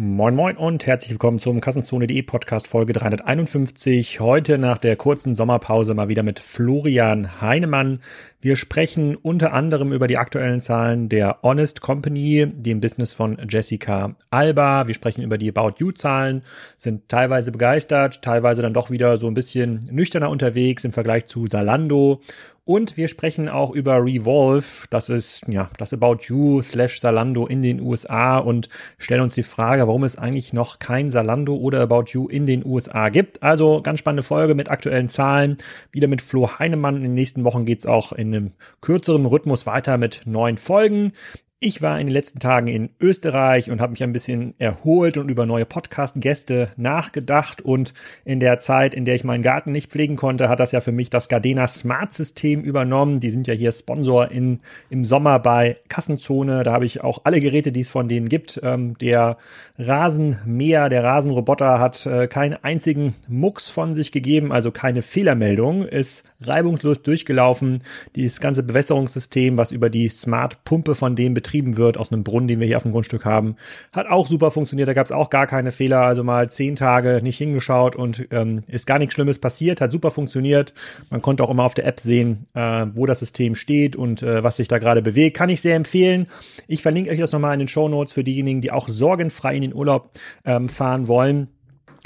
Moin Moin und herzlich willkommen zum Kassenzone.de Podcast Folge 351. Heute nach der kurzen Sommerpause mal wieder mit Florian Heinemann. Wir sprechen unter anderem über die aktuellen Zahlen der Honest Company, dem Business von Jessica Alba. Wir sprechen über die About You Zahlen, sind teilweise begeistert, teilweise dann doch wieder so ein bisschen nüchterner unterwegs im Vergleich zu Salando und wir sprechen auch über Revolve, das ist ja das About You slash Salando in den USA und stellen uns die Frage, warum es eigentlich noch kein Salando oder About You in den USA gibt. Also ganz spannende Folge mit aktuellen Zahlen, wieder mit Flo Heinemann. In den nächsten Wochen geht's auch in einem kürzeren Rhythmus weiter mit neuen Folgen. Ich war in den letzten Tagen in Österreich und habe mich ein bisschen erholt und über neue Podcast-Gäste nachgedacht. Und in der Zeit, in der ich meinen Garten nicht pflegen konnte, hat das ja für mich das Gardena Smart System übernommen. Die sind ja hier Sponsor in, im Sommer bei Kassenzone. Da habe ich auch alle Geräte, die es von denen gibt. Ähm, der Rasenmäher, der Rasenroboter hat äh, keinen einzigen Mucks von sich gegeben, also keine Fehlermeldung, ist reibungslos durchgelaufen. Dieses ganze Bewässerungssystem, was über die Smart-Pumpe von dem betrieben betrieben wird aus einem Brunnen, den wir hier auf dem Grundstück haben. Hat auch super funktioniert, da gab es auch gar keine Fehler, also mal zehn Tage nicht hingeschaut und ähm, ist gar nichts Schlimmes passiert, hat super funktioniert. Man konnte auch immer auf der App sehen, äh, wo das System steht und äh, was sich da gerade bewegt. Kann ich sehr empfehlen. Ich verlinke euch das nochmal in den Show Notes für diejenigen, die auch sorgenfrei in den Urlaub ähm, fahren wollen.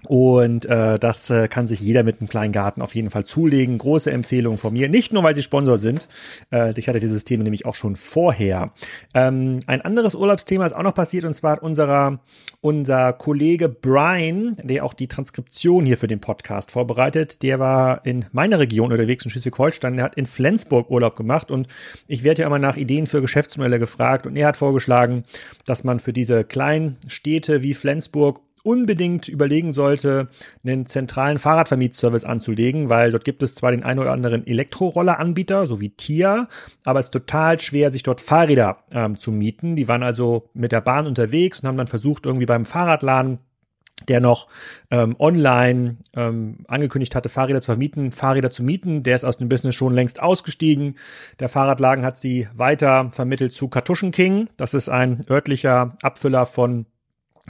Und äh, das äh, kann sich jeder mit einem kleinen Garten auf jeden Fall zulegen. Große Empfehlung von mir. Nicht nur, weil sie Sponsor sind. Äh, ich hatte dieses Thema nämlich auch schon vorher. Ähm, ein anderes Urlaubsthema ist auch noch passiert und zwar hat unserer, unser Kollege Brian, der auch die Transkription hier für den Podcast vorbereitet, der war in meiner Region unterwegs in Schleswig-Holstein. Der hat in Flensburg Urlaub gemacht und ich werde ja immer nach Ideen für Geschäftsmodelle gefragt und er hat vorgeschlagen, dass man für diese kleinen Städte wie Flensburg unbedingt überlegen sollte, einen zentralen Fahrradvermietservice anzulegen, weil dort gibt es zwar den einen oder anderen Elektrorolleranbieter, so wie Tia, aber es ist total schwer, sich dort Fahrräder ähm, zu mieten. Die waren also mit der Bahn unterwegs und haben dann versucht, irgendwie beim Fahrradladen der noch ähm, online ähm, angekündigt hatte, Fahrräder zu vermieten, Fahrräder zu mieten. Der ist aus dem Business schon längst ausgestiegen. Der Fahrradlagen hat sie weiter vermittelt zu Kartuschen King. Das ist ein örtlicher Abfüller von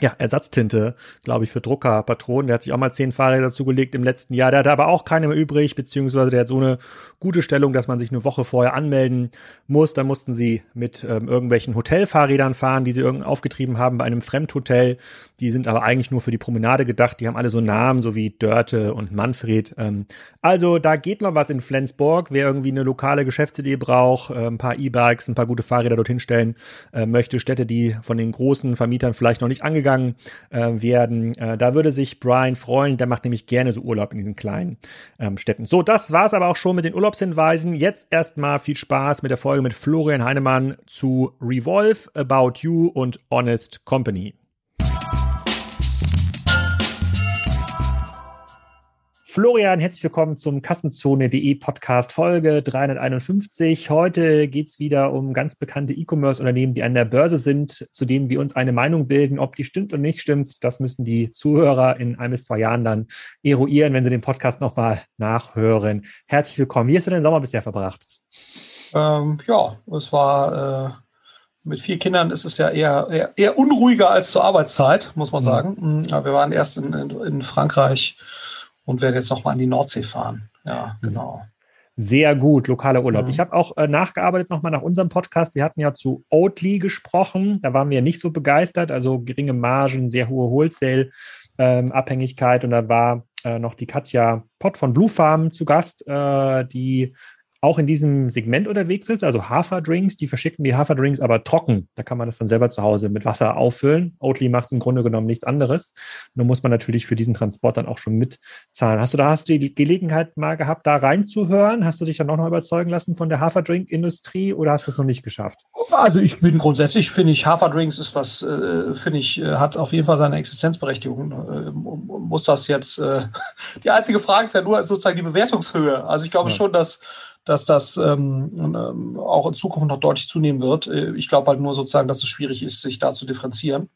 ja, Ersatztinte, glaube ich, für Druckerpatronen. Der hat sich auch mal zehn Fahrräder zugelegt im letzten Jahr. Der hat aber auch keine mehr übrig, beziehungsweise der hat so eine gute Stellung, dass man sich eine Woche vorher anmelden muss. Dann mussten sie mit ähm, irgendwelchen Hotelfahrrädern fahren, die sie irgend aufgetrieben haben bei einem Fremdhotel. Die sind aber eigentlich nur für die Promenade gedacht. Die haben alle so Namen, so wie Dörte und Manfred. Ähm, also da geht noch was in Flensburg. Wer irgendwie eine lokale Geschäftsidee braucht, äh, ein paar E-Bikes, ein paar gute Fahrräder dorthin stellen äh, möchte, Städte, die von den großen Vermietern vielleicht noch nicht angegangen angegangen äh, werden. Äh, da würde sich Brian freuen. Der macht nämlich gerne so Urlaub in diesen kleinen ähm, Städten. So, das war's aber auch schon mit den Urlaubshinweisen. Jetzt erstmal viel Spaß mit der Folge mit Florian Heinemann zu Revolve, About You und Honest Company. Florian, herzlich willkommen zum Kassenzone.de Podcast Folge 351. Heute geht es wieder um ganz bekannte E-Commerce-Unternehmen, die an der Börse sind, zu denen wir uns eine Meinung bilden. Ob die stimmt oder nicht stimmt, das müssen die Zuhörer in ein bis zwei Jahren dann eruieren, wenn sie den Podcast nochmal nachhören. Herzlich willkommen. Wie hast du den Sommer bisher verbracht? Ähm, ja, es war äh, mit vier Kindern ist es ja eher, eher, eher unruhiger als zur Arbeitszeit, muss man mhm. sagen. Mhm. Wir waren erst in, in, in Frankreich und werde jetzt nochmal an die Nordsee fahren. Ja, genau. Sehr gut, lokaler Urlaub. Mhm. Ich habe auch äh, nachgearbeitet nochmal nach unserem Podcast. Wir hatten ja zu Oatly gesprochen. Da waren wir nicht so begeistert. Also geringe Margen, sehr hohe Wholesale-Abhängigkeit. Ähm, und da war äh, noch die Katja Pott von Blue Farm zu Gast, äh, die auch in diesem Segment unterwegs ist, also Haferdrinks, die verschicken die Haferdrinks aber trocken. Da kann man das dann selber zu Hause mit Wasser auffüllen. Oatly macht im Grunde genommen nichts anderes. Nur muss man natürlich für diesen Transport dann auch schon mitzahlen. Hast du da hast du die Gelegenheit mal gehabt, da reinzuhören? Hast du dich dann auch noch überzeugen lassen von der Haferdrink-Industrie oder hast du es noch nicht geschafft? Also ich bin grundsätzlich, finde ich, Haferdrinks ist was, äh, finde ich, äh, hat auf jeden Fall seine Existenzberechtigung. Äh, muss das jetzt, äh, die einzige Frage ist ja nur sozusagen die Bewertungshöhe. Also ich glaube ja. schon, dass dass das ähm, ähm, auch in Zukunft noch deutlich zunehmen wird. Äh, ich glaube halt nur sozusagen, dass es schwierig ist, sich da zu differenzieren.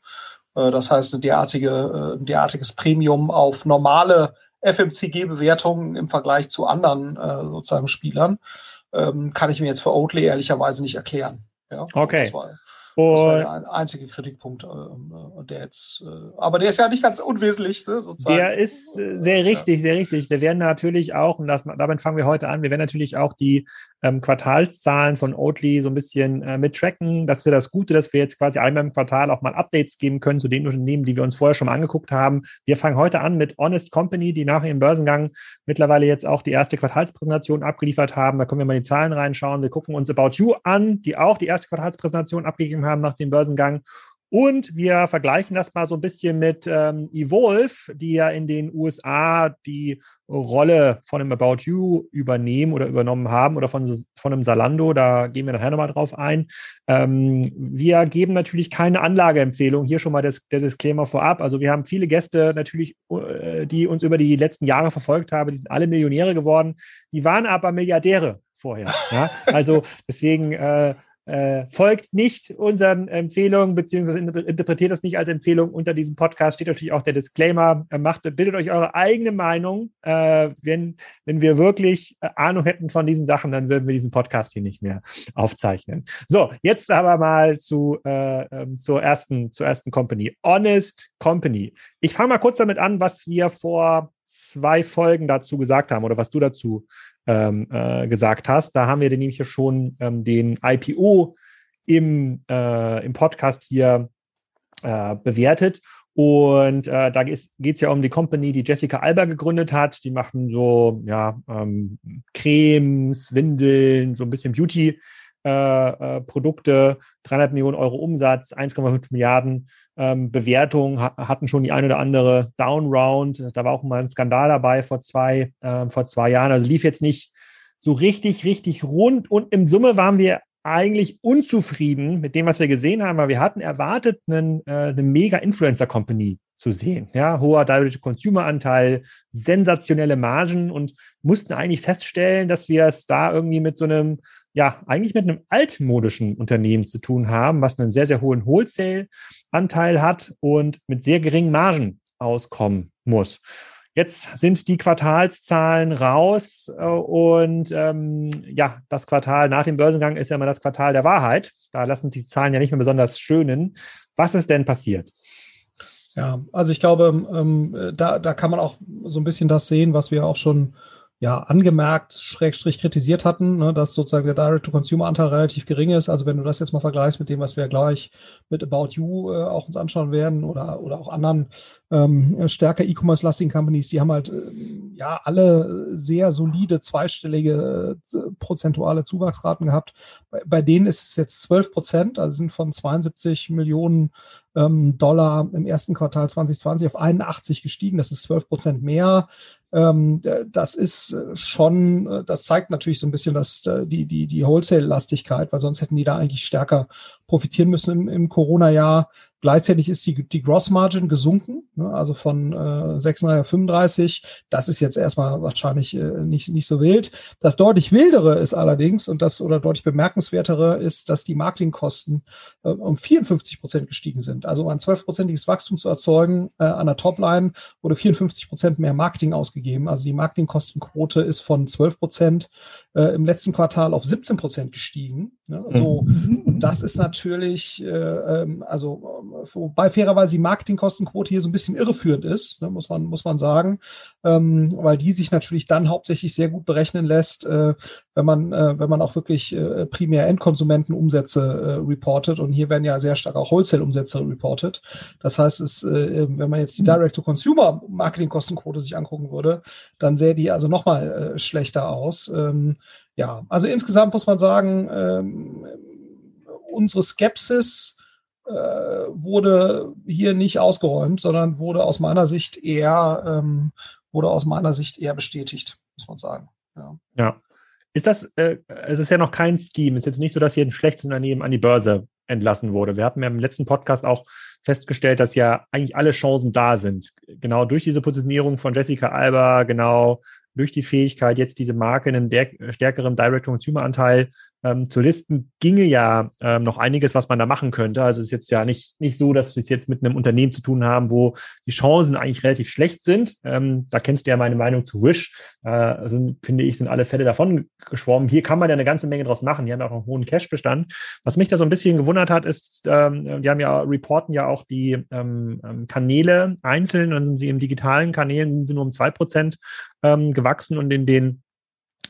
Äh, das heißt, eine derartige, äh, ein derartiges Premium auf normale FMCG-Bewertungen im Vergleich zu anderen äh, sozusagen Spielern ähm, kann ich mir jetzt für Oatly ehrlicherweise nicht erklären. Ja? Okay. Das war, das war der einzige Kritikpunkt, äh, der jetzt, äh, aber der ist ja nicht ganz unwesentlich, ne, sozusagen. Der ist äh, sehr richtig, ja. sehr richtig. Wir werden natürlich auch, und das, damit fangen wir heute an, wir werden natürlich auch die ähm, Quartalszahlen von Oatly so ein bisschen äh, mittracken. Das ist ja das Gute, dass wir jetzt quasi einmal im Quartal auch mal Updates geben können zu den Unternehmen, die wir uns vorher schon mal angeguckt haben. Wir fangen heute an mit Honest Company, die nach ihrem Börsengang mittlerweile jetzt auch die erste Quartalspräsentation abgeliefert haben. Da können wir mal die Zahlen reinschauen. Wir gucken uns About You an, die auch die erste Quartalspräsentation abgegeben haben nach dem Börsengang. Und wir vergleichen das mal so ein bisschen mit ähm, Evolve, die ja in den USA die Rolle von einem About You übernehmen oder übernommen haben oder von, von einem Salando. Da gehen wir nachher nochmal drauf ein. Ähm, wir geben natürlich keine Anlageempfehlung. Hier schon mal das, der Disclaimer vorab. Also wir haben viele Gäste natürlich, äh, die uns über die letzten Jahre verfolgt haben. Die sind alle Millionäre geworden. Die waren aber Milliardäre vorher. Ja? Also deswegen äh, äh, folgt nicht unseren Empfehlungen, beziehungsweise interpretiert das nicht als Empfehlung. Unter diesem Podcast steht natürlich auch der Disclaimer. Äh, macht, bildet euch eure eigene Meinung. Äh, wenn, wenn wir wirklich äh, Ahnung hätten von diesen Sachen, dann würden wir diesen Podcast hier nicht mehr aufzeichnen. So, jetzt aber mal zu, äh, ähm, zur, ersten, zur ersten Company. Honest Company. Ich fange mal kurz damit an, was wir vor zwei Folgen dazu gesagt haben oder was du dazu ähm, äh, gesagt hast. Da haben wir nämlich schon ähm, den IPO im, äh, im Podcast hier äh, bewertet. Und äh, da geht es ja um die Company, die Jessica Alba gegründet hat. Die machen so ja, ähm, Cremes, Windeln, so ein bisschen Beauty. Äh, äh, Produkte, 300 Millionen Euro Umsatz, 1,5 Milliarden ähm, Bewertung, ha hatten schon die ein oder andere Downround. Da war auch mal ein Skandal dabei vor zwei, äh, vor zwei Jahren. Also lief jetzt nicht so richtig, richtig rund. Und im Summe waren wir eigentlich unzufrieden mit dem, was wir gesehen haben, weil wir hatten erwartet, einen, äh, eine Mega-Influencer-Company zu sehen. Ja, hoher Direct-to-Consumer-Anteil, sensationelle Margen und mussten eigentlich feststellen, dass wir es da irgendwie mit so einem ja eigentlich mit einem altmodischen Unternehmen zu tun haben, was einen sehr, sehr hohen Wholesale-Anteil hat und mit sehr geringen Margen auskommen muss. Jetzt sind die Quartalszahlen raus äh, und ähm, ja, das Quartal nach dem Börsengang ist ja immer das Quartal der Wahrheit. Da lassen sich die Zahlen ja nicht mehr besonders schönen. Was ist denn passiert? Ja, also ich glaube, ähm, da, da kann man auch so ein bisschen das sehen, was wir auch schon ja, angemerkt, schrägstrich kritisiert hatten, ne, dass sozusagen der Direct-to-Consumer-Anteil relativ gering ist. Also wenn du das jetzt mal vergleichst mit dem, was wir gleich mit About You äh, auch uns anschauen werden oder, oder auch anderen ähm, stärker E-Commerce-lastigen Companies, die haben halt äh, ja alle sehr solide zweistellige äh, prozentuale Zuwachsraten gehabt. Bei, bei, denen ist es jetzt 12 Prozent, also sind von 72 Millionen ähm, Dollar im ersten Quartal 2020 auf 81 gestiegen. Das ist 12 Prozent mehr. Ähm, das ist äh, schon, äh, das zeigt natürlich so ein bisschen dass äh, die, die, die Wholesale-Lastigkeit, weil sonst hätten die da eigentlich stärker profitieren müssen im, im Corona-Jahr. Gleichzeitig ist die, die Gross Margin gesunken, ne, also von äh, 36 auf 35. Das ist jetzt erstmal wahrscheinlich äh, nicht, nicht so wild. Das deutlich wildere ist allerdings und das oder deutlich bemerkenswertere ist, dass die Marketingkosten äh, um 54 Prozent gestiegen sind. Also um ein 12-prozentiges Wachstum zu erzeugen äh, an der Topline wurde 54 Prozent mehr Marketing ausgegeben. Also die Marketingkostenquote ist von 12 Prozent äh, im letzten Quartal auf 17 Prozent gestiegen. Ne? Also, mhm. das ist natürlich, äh, ähm, also wobei fairerweise die Marketingkostenquote hier so ein bisschen irreführend ist, ne, muss man muss man sagen, ähm, weil die sich natürlich dann hauptsächlich sehr gut berechnen lässt, äh, wenn man äh, wenn man auch wirklich äh, primär Endkonsumentenumsätze äh, reportet und hier werden ja sehr stark auch Wholesale-Umsätze reportet. Das heißt, es, äh, wenn man jetzt die Direct-to-Consumer-Marketingkostenquote sich angucken würde, dann sähe die also nochmal äh, schlechter aus. Ähm, ja, also insgesamt muss man sagen, ähm, unsere Skepsis äh, wurde hier nicht ausgeräumt, sondern wurde aus meiner Sicht eher, ähm, wurde aus meiner Sicht eher bestätigt, muss man sagen. Ja. ja. Ist das, äh, es ist ja noch kein Scheme, es ist jetzt nicht so, dass hier ein schlechtes Unternehmen an die Börse entlassen wurde. Wir hatten ja im letzten Podcast auch festgestellt, dass ja eigentlich alle Chancen da sind. Genau durch diese Positionierung von Jessica Alba, genau durch die Fähigkeit, jetzt diese Marke in einen stärkeren Direct-to-Consumer-Anteil ähm, zu listen, ginge ja ähm, noch einiges, was man da machen könnte. Also es ist jetzt ja nicht, nicht so, dass wir es jetzt mit einem Unternehmen zu tun haben, wo die Chancen eigentlich relativ schlecht sind. Ähm, da kennst du ja meine Meinung zu Wish. Äh, also, finde ich, sind alle Fälle davon geschwommen. Hier kann man ja eine ganze Menge draus machen. Die haben auch einen hohen Cash-Bestand. Was mich da so ein bisschen gewundert hat, ist, ähm, die haben ja, reporten ja auch die ähm, ähm Kanäle einzeln. Dann sind sie im digitalen Kanälen sind sie nur um zwei Prozent ähm, gewachsen und in den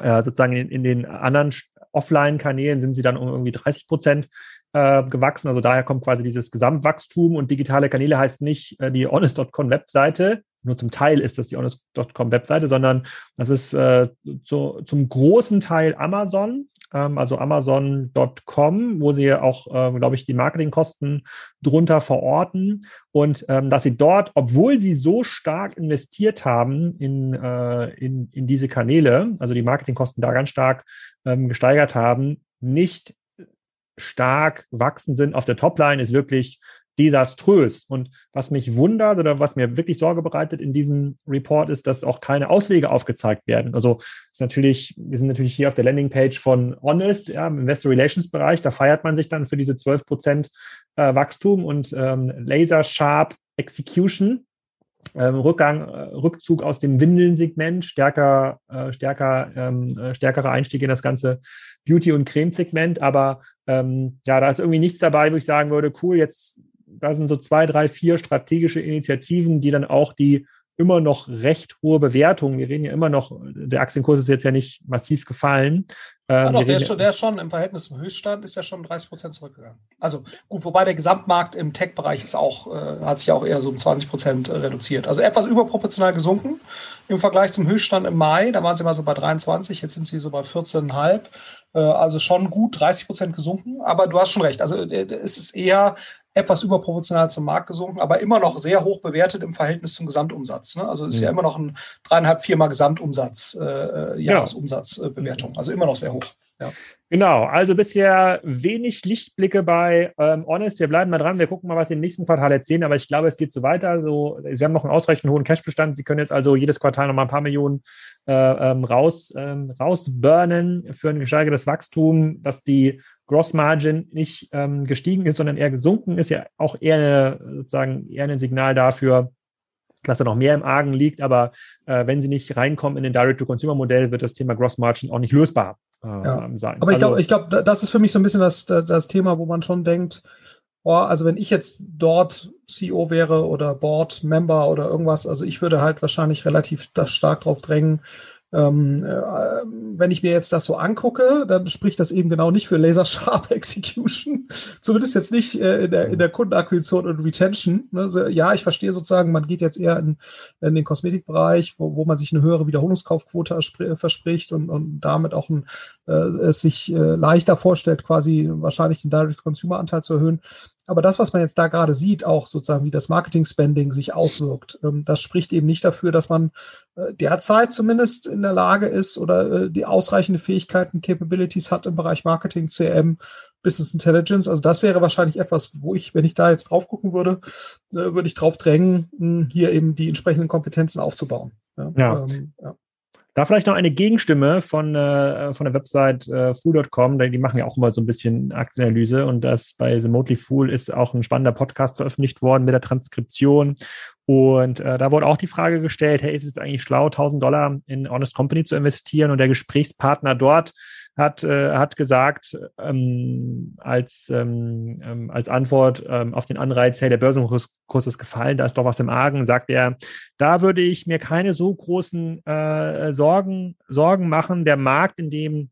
äh, sozusagen in den anderen Offline-Kanälen sind sie dann um irgendwie 30 Prozent äh, gewachsen. Also daher kommt quasi dieses Gesamtwachstum und digitale Kanäle heißt nicht äh, die honest.com Webseite, nur zum Teil ist das die honest.com Webseite, sondern das ist äh, so, zum großen Teil Amazon, also Amazon.com, wo sie auch, äh, glaube ich, die Marketingkosten drunter verorten. Und ähm, dass sie dort, obwohl sie so stark investiert haben in, äh, in, in diese Kanäle, also die Marketingkosten da ganz stark ähm, gesteigert haben, nicht stark wachsen sind auf der Topline, ist wirklich desaströs. Und was mich wundert oder was mir wirklich Sorge bereitet in diesem Report ist, dass auch keine Auswege aufgezeigt werden. Also ist natürlich, wir sind natürlich hier auf der Landingpage von Honest, ja, im Investor Relations Bereich, da feiert man sich dann für diese 12 Prozent äh, Wachstum und ähm, Laser Sharp Execution. Ähm, Rückgang, äh, Rückzug aus dem Windelsegment, stärker, äh, stärker, ähm, äh, stärkerer Einstieg in das ganze Beauty- und Creme-Segment. Aber ähm, ja, da ist irgendwie nichts dabei, wo ich sagen würde, cool, jetzt da sind so zwei, drei, vier strategische Initiativen, die dann auch die immer noch recht hohe Bewertung. Wir reden ja immer noch, der Aktienkurs ist jetzt ja nicht massiv gefallen. Ähm, doch, der, ist schon, der ist schon im Verhältnis zum Höchststand, ist ja schon 30 Prozent zurückgegangen. Also gut, wobei der Gesamtmarkt im Tech-Bereich ist auch, äh, hat sich ja auch eher so um 20 Prozent äh, reduziert. Also etwas überproportional gesunken im Vergleich zum Höchststand im Mai. Da waren sie mal so bei 23, jetzt sind sie so bei 14,5. Äh, also schon gut 30 Prozent gesunken. Aber du hast schon recht. Also äh, es ist eher etwas überproportional zum Markt gesunken, aber immer noch sehr hoch bewertet im Verhältnis zum Gesamtumsatz. Ne? Also ist mhm. ja immer noch ein dreieinhalb, viermal Gesamtumsatz, äh, äh Jahresumsatzbewertung. Äh, also immer noch sehr hoch. Ja. Genau, also bisher wenig Lichtblicke bei ähm, Honest. Wir bleiben mal dran. Wir gucken mal, was sie im nächsten Quartal erzählen. Aber ich glaube, es geht so weiter. Also, sie haben noch einen ausreichend hohen Cashbestand. Sie können jetzt also jedes Quartal noch mal ein paar Millionen äh, ähm, raus, ähm, rausburnen für ein gesteigertes Wachstum, dass die Gross Margin nicht ähm, gestiegen ist, sondern eher gesunken ist. Ja auch eher eine, sozusagen eher ein Signal dafür, dass da noch mehr im Argen liegt. Aber äh, wenn sie nicht reinkommen in den Direct-to-Consumer-Modell, wird das Thema Gross Margin auch nicht lösbar äh, ja. sein. Aber ich glaube, also, ich glaube, das ist für mich so ein bisschen das, das Thema, wo man schon denkt, oh, also wenn ich jetzt dort CEO wäre oder Board-Member oder irgendwas, also ich würde halt wahrscheinlich relativ stark drauf drängen, ähm, äh, wenn ich mir jetzt das so angucke, dann spricht das eben genau nicht für Laser Sharp Execution. Zumindest jetzt nicht äh, in, der, in der Kundenakquisition und Retention. Also, ja, ich verstehe sozusagen, man geht jetzt eher in, in den Kosmetikbereich, wo, wo man sich eine höhere Wiederholungskaufquote verspricht und, und damit auch ein, äh, es sich äh, leichter vorstellt, quasi wahrscheinlich den Direct-Consumer-Anteil zu erhöhen. Aber das, was man jetzt da gerade sieht, auch sozusagen, wie das Marketing-Spending sich auswirkt, ähm, das spricht eben nicht dafür, dass man äh, derzeit zumindest in der Lage ist oder äh, die ausreichende Fähigkeiten, Capabilities hat im Bereich Marketing, CM, Business Intelligence. Also das wäre wahrscheinlich etwas, wo ich, wenn ich da jetzt drauf gucken würde, äh, würde ich drauf drängen, hier eben die entsprechenden Kompetenzen aufzubauen. Ja. ja. Ähm, ja. Da vielleicht noch eine Gegenstimme von, äh, von der Website äh, Fool.com, die machen ja auch immer so ein bisschen Aktienanalyse. Und das bei The Motely Fool ist auch ein spannender Podcast veröffentlicht worden mit der Transkription. Und äh, da wurde auch die Frage gestellt, hey, ist es eigentlich schlau, 1000 Dollar in Honest Company zu investieren? Und der Gesprächspartner dort hat, äh, hat gesagt, ähm, als, ähm, ähm, als Antwort ähm, auf den Anreiz, hey, der Börsenkurs ist gefallen, da ist doch was im Argen, sagt er, da würde ich mir keine so großen äh, Sorgen, Sorgen machen. Der Markt, in dem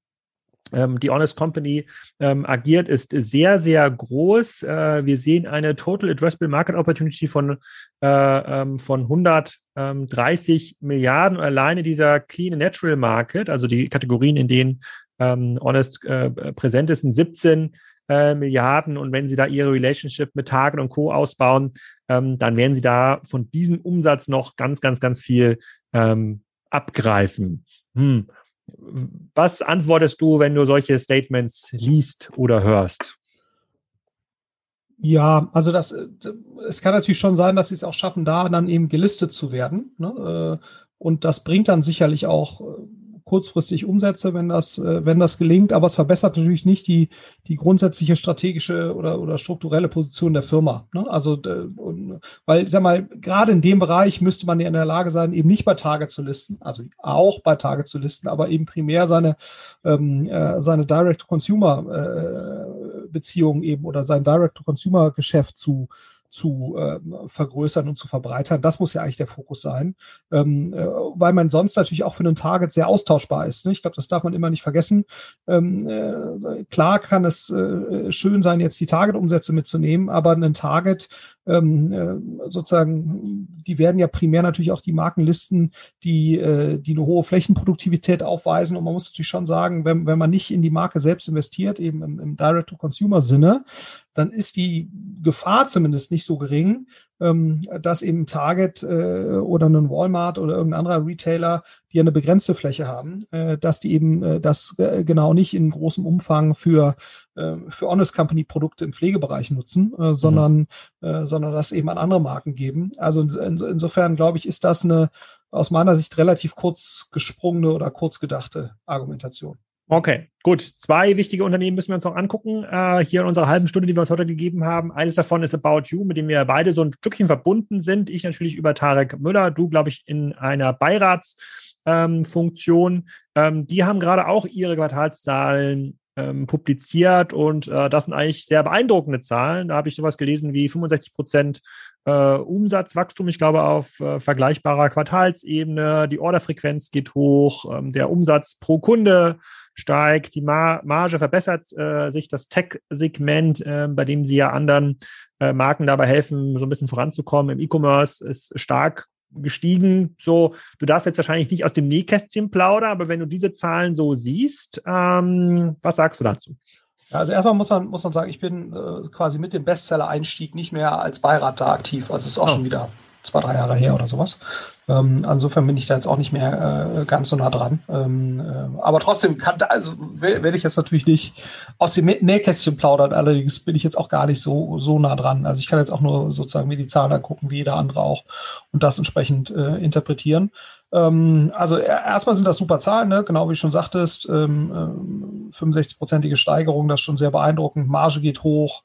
ähm, die Honest Company ähm, agiert, ist sehr, sehr groß. Äh, wir sehen eine Total Addressable Market Opportunity von, äh, ähm, von 130 Milliarden. Alleine dieser Clean Natural Market, also die Kategorien, in denen ähm, Honest äh, präsent ist, sind 17 äh, Milliarden. Und wenn Sie da Ihre Relationship mit Target und Co. ausbauen, ähm, dann werden Sie da von diesem Umsatz noch ganz, ganz, ganz viel ähm, abgreifen. Hm. Was antwortest du, wenn du solche Statements liest oder hörst? Ja, also das, es kann natürlich schon sein, dass sie es auch schaffen, da dann eben gelistet zu werden. Ne? Äh, und das bringt dann sicherlich auch äh, kurzfristig Umsätze, wenn das, äh, wenn das gelingt, aber es verbessert natürlich nicht die, die grundsätzliche strategische oder, oder strukturelle Position der Firma. Ne? Also, und, weil, sag mal, gerade in dem Bereich müsste man ja in der Lage sein, eben nicht bei Target zu listen, also auch bei Target zu listen, aber eben primär seine, ähm, äh, seine Direct-to-Consumer-Beziehungen äh, eben oder sein Direct-to-Consumer-Geschäft zu, zu äh, vergrößern und zu verbreitern. Das muss ja eigentlich der Fokus sein, ähm, äh, weil man sonst natürlich auch für einen Target sehr austauschbar ist. Ne? Ich glaube, das darf man immer nicht vergessen. Ähm, äh, klar kann es äh, schön sein, jetzt die Target-Umsätze mitzunehmen, aber ein Target ähm, äh, sozusagen, die werden ja primär natürlich auch die Markenlisten, die, äh, die eine hohe Flächenproduktivität aufweisen. Und man muss natürlich schon sagen, wenn, wenn man nicht in die Marke selbst investiert, eben im, im Direct-to-Consumer-Sinne, dann ist die Gefahr zumindest nicht so gering, ähm, dass eben Target äh, oder ein Walmart oder irgendein anderer Retailer, die eine begrenzte Fläche haben, äh, dass die eben äh, das genau nicht in großem Umfang für, äh, für Honest Company Produkte im Pflegebereich nutzen, äh, sondern, mhm. sondern das eben an andere Marken geben. Also in, in, insofern glaube ich, ist das eine aus meiner Sicht relativ kurz gesprungene oder kurz gedachte Argumentation. Okay, gut. Zwei wichtige Unternehmen müssen wir uns noch angucken. Äh, hier in unserer halben Stunde, die wir uns heute gegeben haben. Eines davon ist About You, mit dem wir beide so ein Stückchen verbunden sind. Ich natürlich über Tarek Müller, du, glaube ich, in einer Beiratsfunktion. Ähm, ähm, die haben gerade auch ihre Quartalszahlen ähm, publiziert und äh, das sind eigentlich sehr beeindruckende Zahlen. Da habe ich sowas gelesen wie 65 Prozent äh, Umsatzwachstum, ich glaube, auf äh, vergleichbarer Quartalsebene. Die Orderfrequenz geht hoch, ähm, der Umsatz pro Kunde steigt, die Mar Marge verbessert äh, sich, das Tech-Segment, äh, bei dem sie ja anderen äh, Marken dabei helfen, so ein bisschen voranzukommen. Im E-Commerce ist stark gestiegen. So, du darfst jetzt wahrscheinlich nicht aus dem Nähkästchen plaudern, aber wenn du diese Zahlen so siehst, ähm, was sagst du dazu? Also erstmal muss man, muss man sagen, ich bin äh, quasi mit dem Bestseller-Einstieg nicht mehr als Beirat da aktiv. Also ist auch oh. schon wieder zwei, drei Jahre her oder sowas. Ähm, insofern bin ich da jetzt auch nicht mehr äh, ganz so nah dran. Ähm, äh, aber trotzdem kann, also werde ich jetzt natürlich nicht aus dem Nähkästchen plaudern. Allerdings bin ich jetzt auch gar nicht so, so nah dran. Also ich kann jetzt auch nur sozusagen mir die Zahlen angucken, wie jeder andere auch, und das entsprechend äh, interpretieren. Ähm, also erstmal sind das super Zahlen, ne? genau wie du schon sagtest. Ähm, 65-prozentige Steigerung, das ist schon sehr beeindruckend. Marge geht hoch.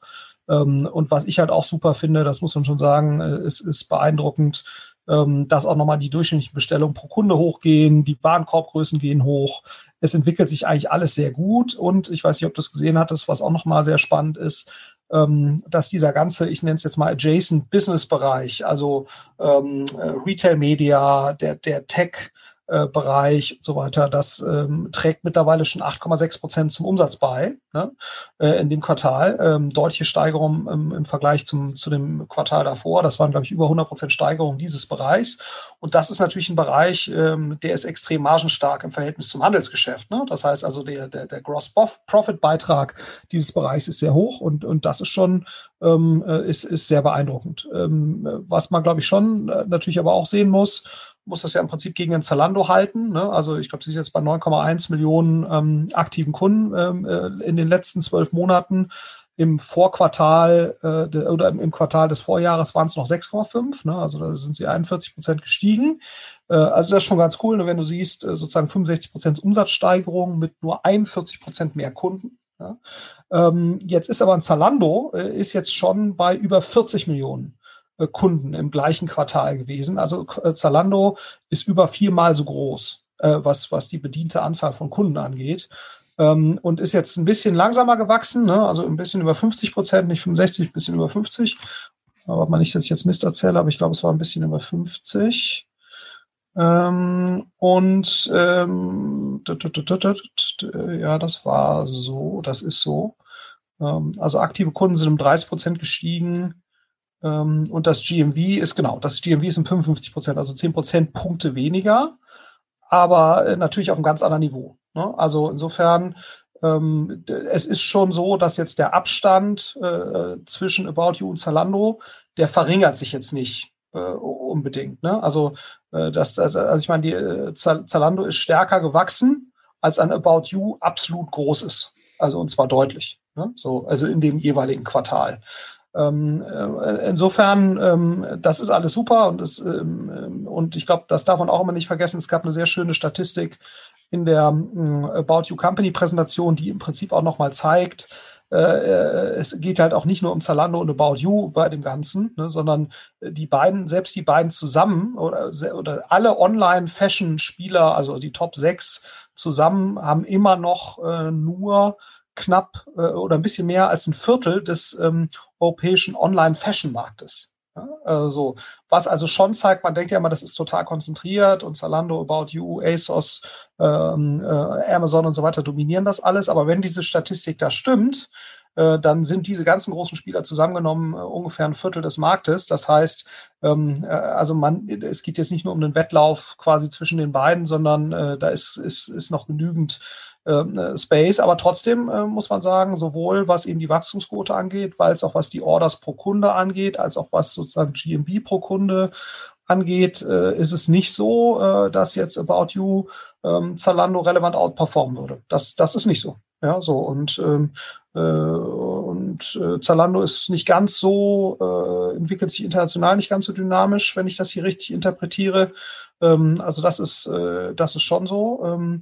Ähm, und was ich halt auch super finde, das muss man schon sagen, äh, ist, ist beeindruckend, ähm, dass auch nochmal die durchschnittlichen Bestellungen pro Kunde hochgehen, die Warenkorbgrößen gehen hoch. Es entwickelt sich eigentlich alles sehr gut und ich weiß nicht, ob du es gesehen hattest, was auch nochmal sehr spannend ist, ähm, dass dieser ganze, ich nenne es jetzt mal Adjacent Business Bereich, also ähm, äh, Retail Media, der, der Tech, äh, Bereich und so weiter, das ähm, trägt mittlerweile schon 8,6 Prozent zum Umsatz bei ne, äh, in dem Quartal. Ähm, deutliche Steigerung im, im Vergleich zum, zu dem Quartal davor. Das waren, glaube ich, über 100 Prozent Steigerung dieses Bereichs. Und das ist natürlich ein Bereich, ähm, der ist extrem margenstark im Verhältnis zum Handelsgeschäft. Ne? Das heißt also, der, der, der Gross-Profit-Beitrag dieses Bereichs ist sehr hoch und, und das ist schon ähm, äh, ist, ist sehr beeindruckend. Ähm, was man, glaube ich, schon äh, natürlich aber auch sehen muss, muss das ja im Prinzip gegen den Zalando halten. Ne? Also ich glaube, sie ist jetzt bei 9,1 Millionen ähm, aktiven Kunden ähm, äh, in den letzten zwölf Monaten. Im Vorquartal äh, de, oder im, Quartal des Vorjahres waren es noch 6,5. Ne? Also da sind sie 41 Prozent gestiegen. Äh, also das ist schon ganz cool, ne? wenn du siehst, äh, sozusagen 65 Prozent Umsatzsteigerung mit nur 41 Prozent mehr Kunden. Ja? Ähm, jetzt ist aber ein Zalando, äh, ist jetzt schon bei über 40 Millionen Kunden im gleichen Quartal gewesen. Also äh, Zalando ist über viermal so groß, äh, was, was die bediente Anzahl von Kunden angeht. Ähm, und ist jetzt ein bisschen langsamer gewachsen, ne? also ein bisschen über 50 Prozent, nicht 65, ein bisschen über 50. Aber man nicht, dass ich jetzt Mist erzähle, aber ich glaube, es war ein bisschen über 50. Ähm, und ähm, ja, das war so, das ist so. Also aktive Kunden sind um 30 Prozent gestiegen. Ähm, und das GMV ist genau, das GMV ist um 55 Prozent, also 10 Prozent Punkte weniger, aber äh, natürlich auf einem ganz anderen Niveau. Ne? Also insofern, ähm, es ist schon so, dass jetzt der Abstand äh, zwischen About You und Zalando, der verringert sich jetzt nicht äh, unbedingt. Ne? Also, äh, das, also ich meine, die äh, Zalando ist stärker gewachsen, als ein About You absolut groß ist. Also und zwar deutlich. Ne? So, also in dem jeweiligen Quartal. Ähm, äh, insofern, ähm, das ist alles super und, das, ähm, und ich glaube, das darf man auch immer nicht vergessen. Es gab eine sehr schöne Statistik in der About You Company Präsentation, die im Prinzip auch nochmal zeigt, äh, äh, es geht halt auch nicht nur um Zalando und About You bei dem Ganzen, ne, sondern die beiden, selbst die beiden zusammen oder, oder alle Online-Fashion-Spieler, also die Top 6 zusammen, haben immer noch nur knapp äh, oder ein bisschen mehr als ein Viertel des ähm, europäischen Online-Fashion-Marktes. Ja, also, was also schon zeigt, man denkt ja immer, das ist total konzentriert und Zalando, About You, ASOS, ähm, äh, Amazon und so weiter dominieren das alles. Aber wenn diese Statistik da stimmt, äh, dann sind diese ganzen großen Spieler zusammengenommen äh, ungefähr ein Viertel des Marktes. Das heißt, ähm, äh, also man, es geht jetzt nicht nur um den Wettlauf quasi zwischen den beiden, sondern äh, da ist, ist, ist noch genügend Space. Aber trotzdem äh, muss man sagen, sowohl was eben die Wachstumsquote angeht, als auch was die Orders pro Kunde angeht, als auch was sozusagen GMB pro Kunde angeht, äh, ist es nicht so, äh, dass jetzt About You ähm, Zalando relevant outperformen würde. Das, das ist nicht so. Ja, so und ähm, äh, und äh, Zalando ist nicht ganz so äh, entwickelt sich international nicht ganz so dynamisch, wenn ich das hier richtig interpretiere. Ähm, also das ist äh, das ist schon so. Ähm,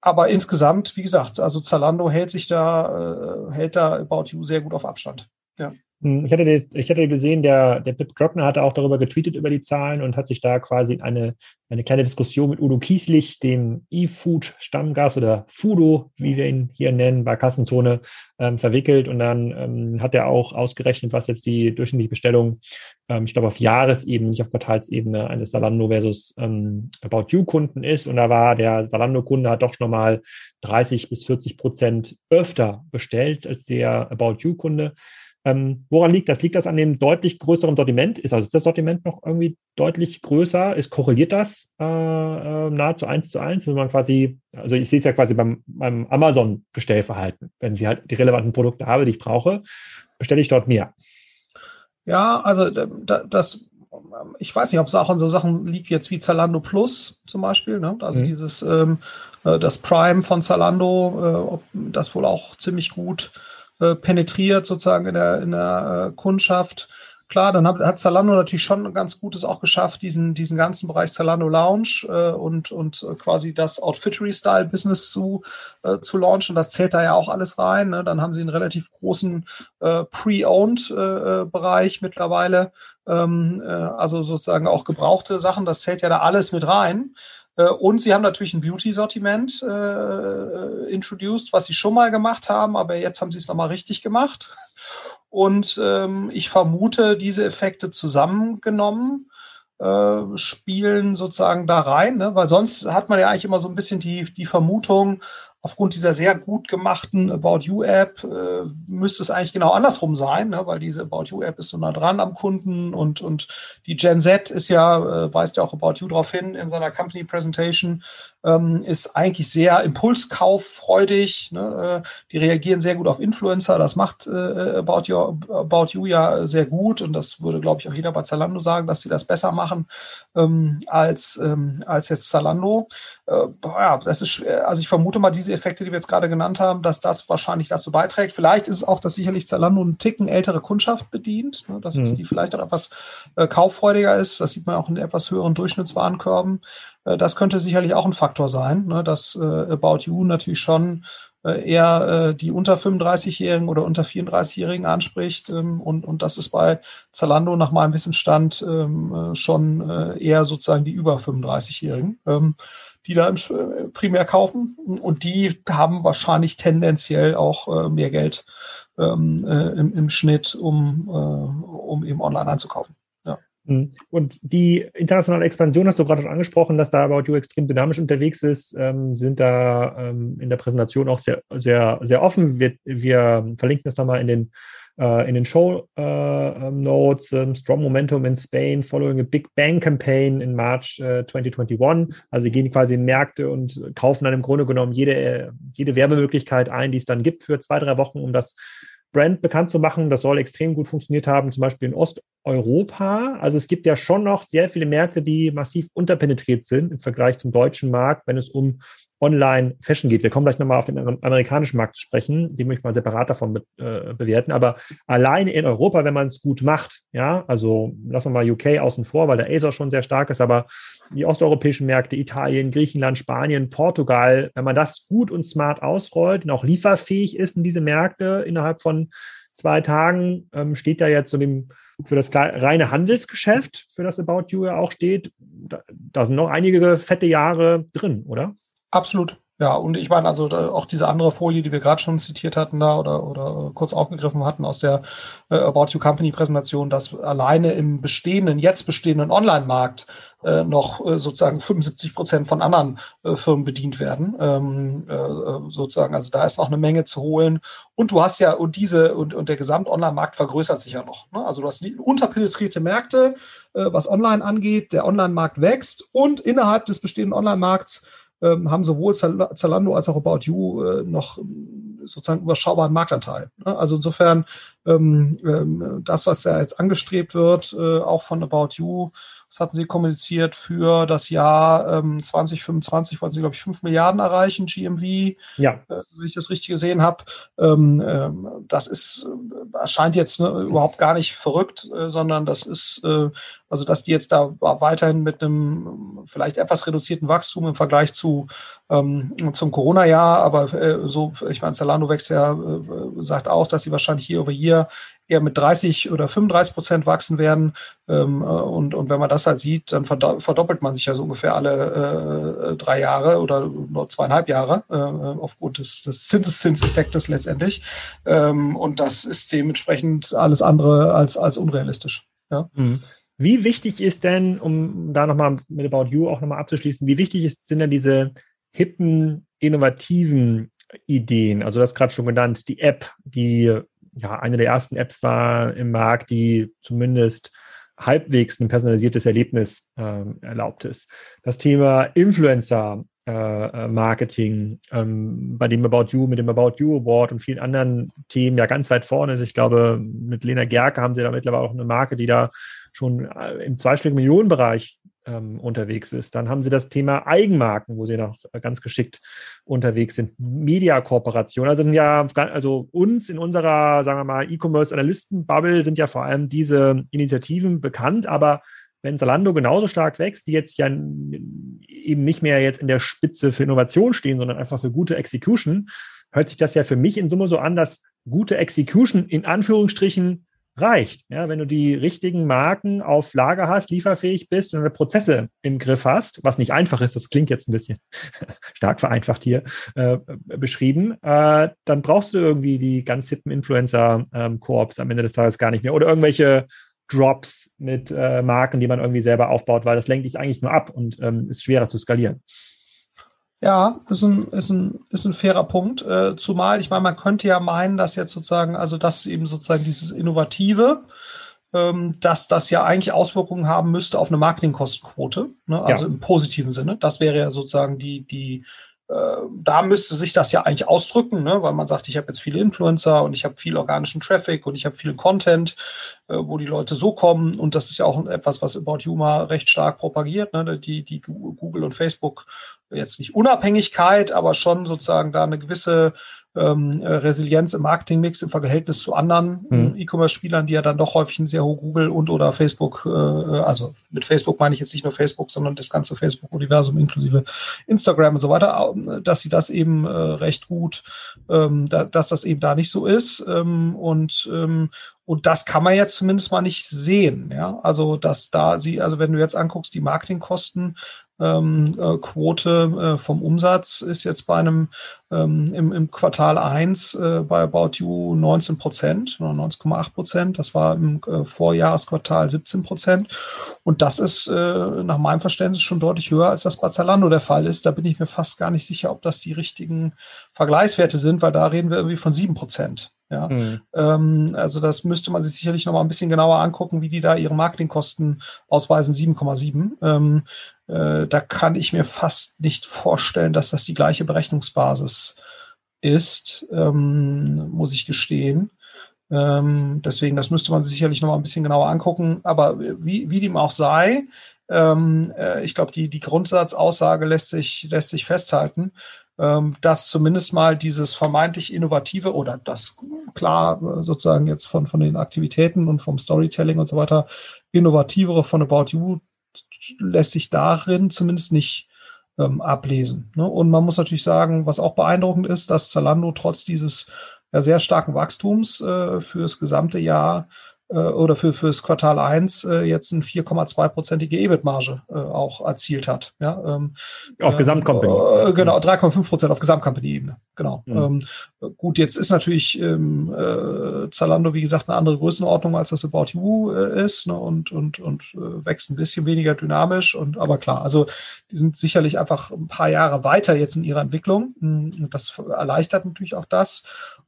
aber insgesamt, wie gesagt, also Zalando hält sich da, äh, hält da About You sehr gut auf Abstand. Ja. Hm, ich hatte, ich hatte gesehen, der, der Pip Glockner hatte auch darüber getweetet über die Zahlen und hat sich da quasi eine, eine kleine Diskussion mit Udo Kieslich, dem E-Food-Stammgast oder Fudo, wie wir ihn hier nennen, bei Kassenzone ähm, verwickelt. Und dann ähm, hat er auch ausgerechnet, was jetzt die durchschnittliche Bestellung, ähm, ich glaube, auf Jahresebene, nicht auf Quartalsebene eines Salando versus ähm, About You-Kunden ist. Und da war der Salando-Kunde hat doch schon mal 30 bis 40 Prozent öfter bestellt als der About You-Kunde. Ähm, woran liegt das? Liegt das an dem deutlich größeren Sortiment? Ist also das Sortiment noch irgendwie deutlich größer? Ist korreliert das äh, äh, nahezu eins zu eins? Wenn man quasi, also ich sehe es ja quasi beim, beim Amazon-Bestellverhalten. Wenn ich halt die relevanten Produkte habe, die ich brauche, bestelle ich dort mehr. Ja, also das, ich weiß nicht, ob es auch an so Sachen liegt jetzt wie Zalando Plus zum Beispiel. Ne? Also mhm. dieses ähm, äh, das Prime von Zalando, äh, ob das wohl auch ziemlich gut äh, penetriert sozusagen in der, in der äh, Kundschaft. Klar, dann hat, hat Zalando natürlich schon ganz Gutes auch geschafft, diesen, diesen ganzen Bereich Zalando Lounge äh, und, und quasi das Outfittery-Style-Business zu, äh, zu launchen. Das zählt da ja auch alles rein. Ne? Dann haben sie einen relativ großen äh, Pre-Owned-Bereich äh, mittlerweile. Ähm, äh, also sozusagen auch gebrauchte Sachen. Das zählt ja da alles mit rein. Äh, und sie haben natürlich ein Beauty-Sortiment äh, introduced, was sie schon mal gemacht haben, aber jetzt haben sie es nochmal richtig gemacht. Und ähm, ich vermute, diese Effekte zusammengenommen äh, spielen sozusagen da rein, ne? weil sonst hat man ja eigentlich immer so ein bisschen die, die Vermutung, aufgrund dieser sehr gut gemachten About You App äh, müsste es eigentlich genau andersrum sein, ne? weil diese About You App ist so nah dran am Kunden und, und die Gen Z ist ja, äh, weist ja auch About You darauf hin in seiner Company Presentation, ähm, ist eigentlich sehr impulskauffreudig. Ne? Äh, die reagieren sehr gut auf Influencer. Das macht äh, About, you, About You ja sehr gut. Und das würde, glaube ich, auch jeder bei Zalando sagen, dass sie das besser machen ähm, als, ähm, als jetzt Zalando. Äh, ja, das ist, also ich vermute mal, diese Effekte, die wir jetzt gerade genannt haben, dass das wahrscheinlich dazu beiträgt. Vielleicht ist es auch, dass sicherlich Zalando einen Ticken ältere Kundschaft bedient, ne? dass mhm. die vielleicht auch etwas äh, kauffreudiger ist. Das sieht man auch in etwas höheren Durchschnittswarenkörben. Äh, das könnte sicherlich auch ein Faktor sein, ne, dass äh, About You natürlich schon äh, eher die unter 35-Jährigen oder unter 34-Jährigen anspricht. Ähm, und, und das ist bei Zalando nach meinem Wissensstand ähm, schon eher sozusagen die über 35-Jährigen, ähm, die da primär kaufen. Und die haben wahrscheinlich tendenziell auch mehr Geld im, im Schnitt, um, um eben online einzukaufen. Mhm. Und die internationale Expansion hast du gerade schon angesprochen, dass da About You extrem dynamisch unterwegs ist, ähm, sind da ähm, in der Präsentation auch sehr, sehr, sehr offen. Wir, wir verlinken das nochmal in den, äh, in den Show äh, ähm, Notes. Ähm, Strong Momentum in Spain, following a Big Bang Campaign in March äh, 2021. Also sie gehen quasi in Märkte und kaufen dann im Grunde genommen jede, jede Werbemöglichkeit ein, die es dann gibt für zwei, drei Wochen, um das Brand bekannt zu machen. Das soll extrem gut funktioniert haben, zum Beispiel in Osteuropa. Also es gibt ja schon noch sehr viele Märkte, die massiv unterpenetriert sind im Vergleich zum deutschen Markt, wenn es um Online-Fashion geht. Wir kommen gleich nochmal auf den amerikanischen Markt zu sprechen, den möchte ich mal separat davon be äh, bewerten. Aber alleine in Europa, wenn man es gut macht, ja, also lassen wir mal UK außen vor, weil der ASOS schon sehr stark ist, aber die osteuropäischen Märkte, Italien, Griechenland, Spanien, Portugal, wenn man das gut und smart ausrollt und auch lieferfähig ist in diese Märkte innerhalb von zwei Tagen, ähm, steht da jetzt so dem für das reine Handelsgeschäft, für das About You ja auch steht, da, da sind noch einige fette Jahre drin, oder? Absolut. Ja, und ich meine, also auch diese andere Folie, die wir gerade schon zitiert hatten da oder, oder äh, kurz aufgegriffen hatten aus der äh, About You Company Präsentation, dass alleine im bestehenden, jetzt bestehenden Online-Markt äh, noch äh, sozusagen 75 Prozent von anderen äh, Firmen bedient werden. Ähm, äh, äh, sozusagen, also da ist noch eine Menge zu holen. Und du hast ja, und diese, und, und der Gesamt-Online-Markt vergrößert sich ja noch. Ne? Also du hast unterpenetrierte Märkte, äh, was online angeht, der Online-Markt wächst und innerhalb des bestehenden Online-Markts haben sowohl Zalando als auch About You äh, noch ähm, sozusagen überschaubaren Marktanteil. Ne? Also insofern ähm, ähm, das, was da jetzt angestrebt wird, äh, auch von About You, das hatten sie kommuniziert für das Jahr ähm, 2025, wollen sie, glaube ich, 5 Milliarden erreichen, GMV, ja. äh, wenn ich das richtig gesehen habe. Ähm, ähm, das ist, erscheint jetzt ne, überhaupt gar nicht verrückt, sondern das ist, also dass die jetzt da weiterhin mit einem vielleicht etwas reduzierten Wachstum im Vergleich zu ähm, zum Corona-Jahr, aber äh, so, ich meine, Zalando wächst ja, äh, sagt auch, dass sie wahrscheinlich hier over hier eher mit 30 oder 35 Prozent wachsen werden. Ähm, äh, und, und wenn man das halt sieht, dann verdoppelt man sich ja so ungefähr alle äh, drei Jahre oder nur zweieinhalb Jahre äh, aufgrund des, des Zinseszinseffektes letztendlich. Ähm, und das ist dementsprechend alles andere als, als unrealistisch. Ja. Mhm. Wie wichtig ist denn, um da nochmal mit About You auch nochmal abzuschließen, wie wichtig ist, sind denn diese hippen, innovativen Ideen? Also, das gerade schon genannt, die App, die ja, eine der ersten Apps war im Markt, die zumindest halbwegs ein personalisiertes Erlebnis äh, erlaubt ist. Das Thema Influencer äh, äh, Marketing, ähm, bei dem About You, mit dem About You Award und vielen anderen Themen ja ganz weit vorne ist. Ich glaube, mit Lena Gerke haben sie da mittlerweile auch eine Marke, die da schon äh, im zweistelligen Millionenbereich ähm, unterwegs ist. Dann haben sie das Thema Eigenmarken, wo sie noch ganz geschickt unterwegs sind. Media-Kooperation. Also sind ja, also uns in unserer, sagen wir mal, E-Commerce-Analysten-Bubble sind ja vor allem diese Initiativen bekannt, aber wenn Zalando genauso stark wächst, die jetzt ja eben nicht mehr jetzt in der Spitze für Innovation stehen, sondern einfach für gute Execution, hört sich das ja für mich in Summe so an, dass gute Execution in Anführungsstrichen reicht. Ja, wenn du die richtigen Marken auf Lager hast, lieferfähig bist und deine Prozesse im Griff hast, was nicht einfach ist, das klingt jetzt ein bisschen stark vereinfacht hier äh, beschrieben, äh, dann brauchst du irgendwie die ganz hippen Influencer-Korps ähm, am Ende des Tages gar nicht mehr oder irgendwelche Drops mit äh, Marken, die man irgendwie selber aufbaut, weil das lenkt dich eigentlich nur ab und ähm, ist schwerer zu skalieren. Ja, ist ein, ist ein, ist ein fairer Punkt. Äh, zumal, ich meine, man könnte ja meinen, dass jetzt sozusagen, also dass eben sozusagen dieses Innovative, ähm, dass das ja eigentlich Auswirkungen haben müsste auf eine Marketingkostenquote, ne? also ja. im positiven Sinne. Das wäre ja sozusagen die, die, da müsste sich das ja eigentlich ausdrücken, ne? weil man sagt, ich habe jetzt viele Influencer und ich habe viel organischen Traffic und ich habe viel Content, äh, wo die Leute so kommen. Und das ist ja auch etwas, was About Yuma recht stark propagiert, ne? die, die Google und Facebook jetzt nicht Unabhängigkeit, aber schon sozusagen da eine gewisse ähm, Resilienz im Marketingmix im Verhältnis zu anderen mhm. E-Commerce-Spielern, die ja dann doch häufig ein sehr hoch Google und oder Facebook, äh, also mit Facebook meine ich jetzt nicht nur Facebook, sondern das ganze Facebook-Universum inklusive Instagram und so weiter, dass sie das eben äh, recht gut, ähm, da, dass das eben da nicht so ist ähm, und ähm, und das kann man jetzt zumindest mal nicht sehen. Ja, also dass da sie, also wenn du jetzt anguckst, die Marketingkosten ähm, äh, Quote äh, vom Umsatz ist jetzt bei einem ähm, im, im Quartal 1 äh, bei About You 19 Prozent oder 19,8 Prozent. Das war im Vorjahresquartal 17 Prozent. Und das ist nach meinem Verständnis schon deutlich höher, als das bei Zalando der Fall ist. Da bin ich mir fast gar nicht sicher, ob das die richtigen Vergleichswerte sind, weil da reden wir irgendwie von 7 Prozent. Ja, mhm. ähm, also das müsste man sich sicherlich noch mal ein bisschen genauer angucken, wie die da ihre Marketingkosten ausweisen, 7,7. Ähm, äh, da kann ich mir fast nicht vorstellen, dass das die gleiche Berechnungsbasis ist, ähm, muss ich gestehen. Ähm, deswegen, das müsste man sich sicherlich noch mal ein bisschen genauer angucken. Aber wie, wie dem auch sei, Ähm, äh, ich glaube, die, die Grundsatzaussage lässt sich, lässt sich festhalten, dass zumindest mal dieses vermeintlich innovative oder das klar äh, sozusagen jetzt von, von den Aktivitäten und vom Storytelling und so weiter innovativere von About You lässt sich darin zumindest nicht ähm, ablesen. Ne? Und man muss natürlich sagen, was auch beeindruckend ist, dass Zalando trotz dieses ja, sehr starken Wachstums äh, fürs gesamte Jahr oder für fürs Quartal 1 äh, jetzt eine 4,2-prozentige EBIT-Marge äh, auch erzielt hat. Ja, ähm, auf Gesamtcompany. Äh, genau, 3,5 Prozent auf Gesamtcompany-Ebene. Genau. Mhm. Ähm, gut, jetzt ist natürlich ähm, äh, Zalando, wie gesagt, eine andere Größenordnung, als das About You äh, ist ne, und, und, und äh, wächst ein bisschen weniger dynamisch. Und aber klar, also die sind sicherlich einfach ein paar Jahre weiter jetzt in ihrer Entwicklung. Und das erleichtert natürlich auch das.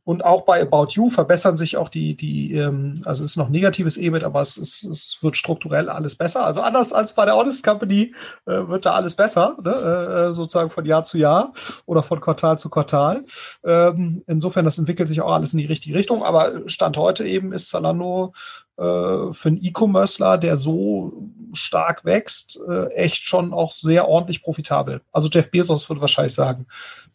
Und auch bei About You verbessern sich auch die, die ähm, also ist noch negatives EBIT, aber es, ist, es wird strukturell alles besser. Also anders als bei der Honest Company äh, wird da alles besser, ne? äh, sozusagen von Jahr zu Jahr oder von Quartal zu Quartal. Ähm, insofern, das entwickelt sich auch alles in die richtige Richtung. Aber Stand heute eben ist Zalando äh, für einen E-Commercer, der so stark wächst, äh, echt schon auch sehr ordentlich profitabel. Also Jeff Bezos würde wahrscheinlich sagen,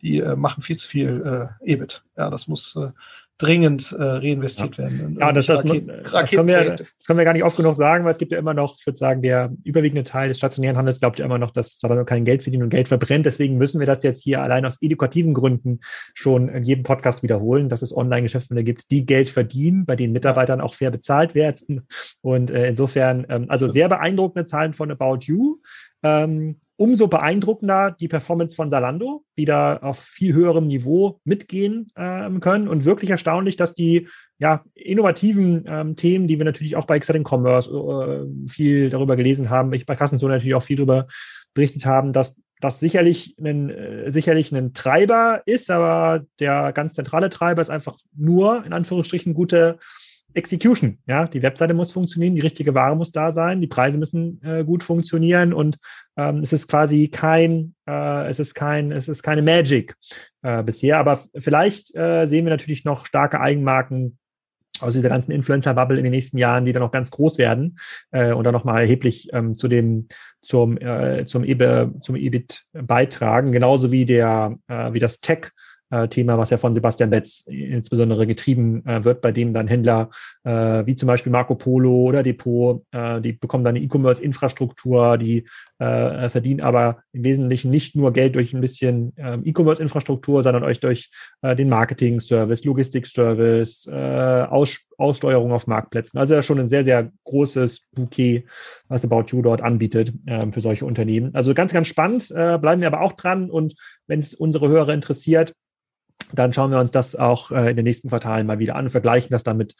die äh, machen viel zu viel äh, EBIT. Ja, das muss äh, dringend äh, reinvestiert ja. werden. Ja, das, das, Raketen, das, können wir, das können wir gar nicht oft genug sagen, weil es gibt ja immer noch, ich würde sagen, der überwiegende Teil des stationären Handels glaubt ja immer noch, dass Zalando kein Geld verdient und Geld verbrennt. Deswegen müssen wir das jetzt hier allein aus edukativen Gründen schon in jedem Podcast wiederholen, dass es Online-Geschäftsmodelle gibt, die Geld verdienen, bei denen Mitarbeitern auch fair bezahlt werden. Und äh, insofern, ähm, also sehr beeindruckende Zahlen von About You. Ähm, umso beeindruckender die Performance von Salando, die da auf viel höherem Niveau mitgehen ähm, können. Und wirklich erstaunlich, dass die ja, innovativen ähm, Themen, die wir natürlich auch bei Exciting Commerce äh, viel darüber gelesen haben, ich bei Kassenzone natürlich auch viel darüber berichtet haben, dass das sicherlich ein, äh, sicherlich ein Treiber ist, aber der ganz zentrale Treiber ist einfach nur, in Anführungsstrichen, gute Execution. Ja, die Webseite muss funktionieren, die richtige Ware muss da sein, die Preise müssen äh, gut funktionieren und ähm, es ist quasi kein, äh, es ist kein, es ist keine Magic äh, bisher. Aber vielleicht äh, sehen wir natürlich noch starke Eigenmarken aus dieser ganzen Influencer-Bubble in den nächsten Jahren, die dann noch ganz groß werden äh, und dann nochmal erheblich ähm, zu dem zum äh, zum, EBE, zum EBIT beitragen, genauso wie der äh, wie das Tech Thema, was ja von Sebastian Betz insbesondere getrieben äh, wird, bei dem dann Händler äh, wie zum Beispiel Marco Polo oder Depot, äh, die bekommen dann eine E-Commerce-Infrastruktur, die äh, verdienen aber im Wesentlichen nicht nur Geld durch ein bisschen äh, E-Commerce-Infrastruktur, sondern euch durch äh, den Marketing-Service, Logistik-Service, äh, Aus Aussteuerung auf Marktplätzen. Also ja schon ein sehr, sehr großes Bouquet, was About You dort anbietet äh, für solche Unternehmen. Also ganz, ganz spannend. Äh, bleiben wir aber auch dran und wenn es unsere Hörer interessiert, dann schauen wir uns das auch äh, in den nächsten Quartalen mal wieder an und vergleichen das dann mit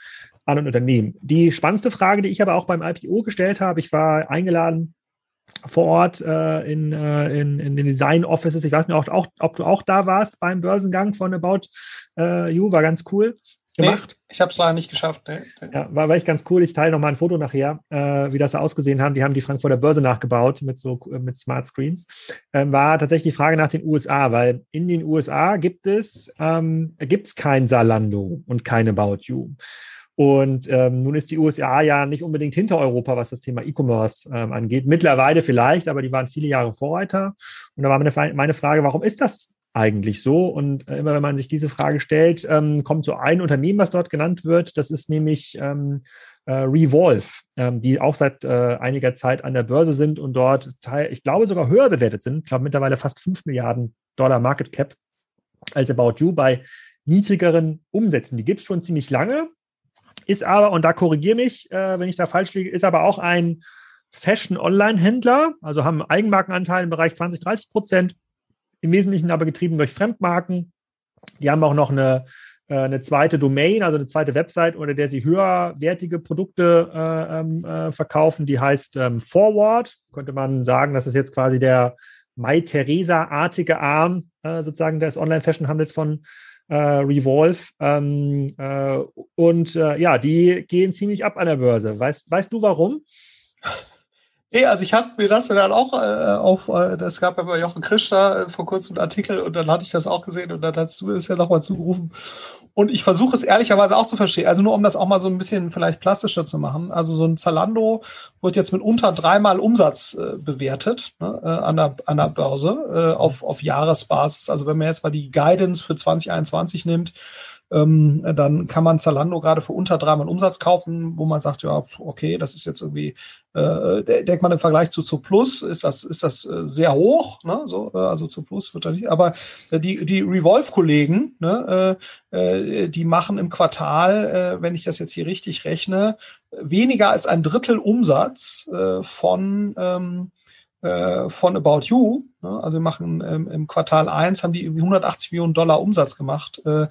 anderen Unternehmen. Die spannendste Frage, die ich aber auch beim IPO gestellt habe, ich war eingeladen vor Ort äh, in, äh, in, in den Design Offices. Ich weiß nicht, auch, auch, ob du auch da warst beim Börsengang von About äh, You, war ganz cool gemacht. Nee, ich habe es leider nicht geschafft. Nee. Ja, war, war echt ganz cool. Ich teile noch mal ein Foto nachher, äh, wie das da ausgesehen haben. Die haben die Frankfurter Börse nachgebaut mit so mit Smart Screens. Ähm, war tatsächlich die Frage nach den USA, weil in den USA gibt es ähm, gibt's kein Salando und keine About You. Und ähm, nun ist die USA ja nicht unbedingt hinter Europa, was das Thema E-Commerce ähm, angeht. Mittlerweile vielleicht, aber die waren viele Jahre Vorreiter. Und da war meine, meine Frage, warum ist das eigentlich so? Und äh, immer wenn man sich diese Frage stellt, ähm, kommt so ein Unternehmen, was dort genannt wird. Das ist nämlich ähm, äh, Revolve, ähm, die auch seit äh, einiger Zeit an der Börse sind und dort, teil, ich glaube, sogar höher bewertet sind. Ich glaube, mittlerweile fast 5 Milliarden Dollar Market Cap als About You bei niedrigeren Umsätzen. Die gibt es schon ziemlich lange, ist aber, und da korrigiere mich, äh, wenn ich da falsch liege, ist aber auch ein Fashion-Online-Händler, also haben Eigenmarkenanteil im Bereich 20, 30 Prozent, im Wesentlichen aber getrieben durch Fremdmarken. Die haben auch noch eine, äh, eine zweite Domain, also eine zweite Website, unter der sie höherwertige Produkte äh, ähm, äh, verkaufen. Die heißt ähm, Forward. Könnte man sagen, das ist jetzt quasi der Mai Theresa-artige Arm äh, sozusagen des Online-Fashion-Handels von äh, Revolve. Ähm, äh, und ja, die gehen ziemlich ab an der Börse. Weißt, weißt du warum? Nee, also ich hatte mir das dann auch äh, auf, äh, das gab ja bei Jochen Krishna äh, vor kurzem einen Artikel und dann hatte ich das auch gesehen und dann hast du es ja nochmal zugerufen. Und ich versuche es ehrlicherweise auch zu verstehen. Also nur um das auch mal so ein bisschen vielleicht plastischer zu machen. Also so ein Zalando wird jetzt mit unter dreimal Umsatz äh, bewertet ne, äh, an, der, an der Börse äh, auf, auf Jahresbasis. Also wenn man jetzt mal die Guidance für 2021 nimmt, ähm, dann kann man Zalando gerade für unter dreimal Umsatz kaufen, wo man sagt, ja, okay, das ist jetzt irgendwie, äh, denkt man im Vergleich zu zu Plus, ist das, ist das äh, sehr hoch, ne? so, äh, also zu Plus wird da nicht, aber äh, die, die Revolve-Kollegen, ne, äh, äh, die machen im Quartal, wenn ich das jetzt hier richtig rechne, weniger als ein Drittel Umsatz von ähm, äh, von About You. Ne? Also wir machen ähm, im Quartal 1 haben die irgendwie 180 Millionen Dollar Umsatz gemacht äh,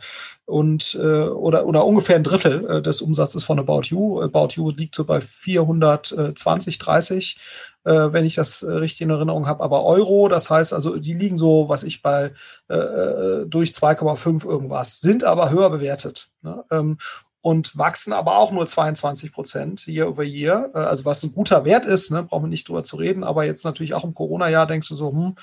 und äh, oder, oder ungefähr ein Drittel des Umsatzes von About You. About You liegt so bei 420, 30, äh, wenn ich das richtig in Erinnerung habe, aber Euro, das heißt also, die liegen so, was ich bei durch 2,5 irgendwas, sind aber höher bewertet. Ne? Ähm, und wachsen aber auch nur 22 Prozent year over year. Äh, also was ein guter Wert ist, ne, brauchen wir nicht drüber zu reden, aber jetzt natürlich auch im Corona-Jahr denkst du so, hm,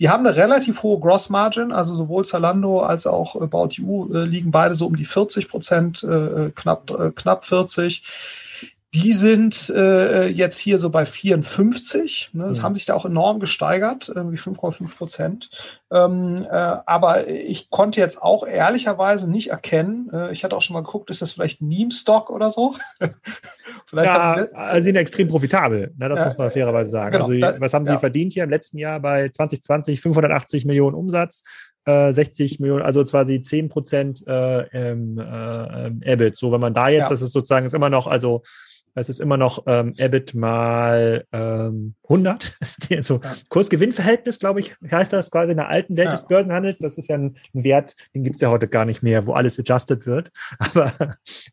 die haben eine relativ hohe Gross Margin, also sowohl Zalando als auch About You äh, liegen beide so um die 40 Prozent, äh, knapp, knapp 40 die sind äh, jetzt hier so bei 54. Ne? Das mhm. haben sich da auch enorm gesteigert, irgendwie 5,5 Prozent. Ähm, äh, aber ich konnte jetzt auch ehrlicherweise nicht erkennen, äh, ich hatte auch schon mal geguckt, ist das vielleicht ein Meme-Stock oder so? vielleicht ja, also sind extrem profitabel, ne? das ja, muss man fairerweise sagen. Genau, also, da, was haben sie ja. verdient hier im letzten Jahr bei 2020? 580 Millionen Umsatz. 60 äh, Millionen, also quasi 10 Prozent äh, ähm, äh, EBIT. So, wenn man da jetzt, ja. das ist sozusagen, ist immer noch, also es ist immer noch ähm, EBIT mal ähm, 100. Das ist so ja. Kursgewinnverhältnis, glaube ich, heißt das quasi in der alten Welt ja. des Börsenhandels. Das ist ja ein, ein Wert, den gibt es ja heute gar nicht mehr, wo alles adjusted wird. Aber,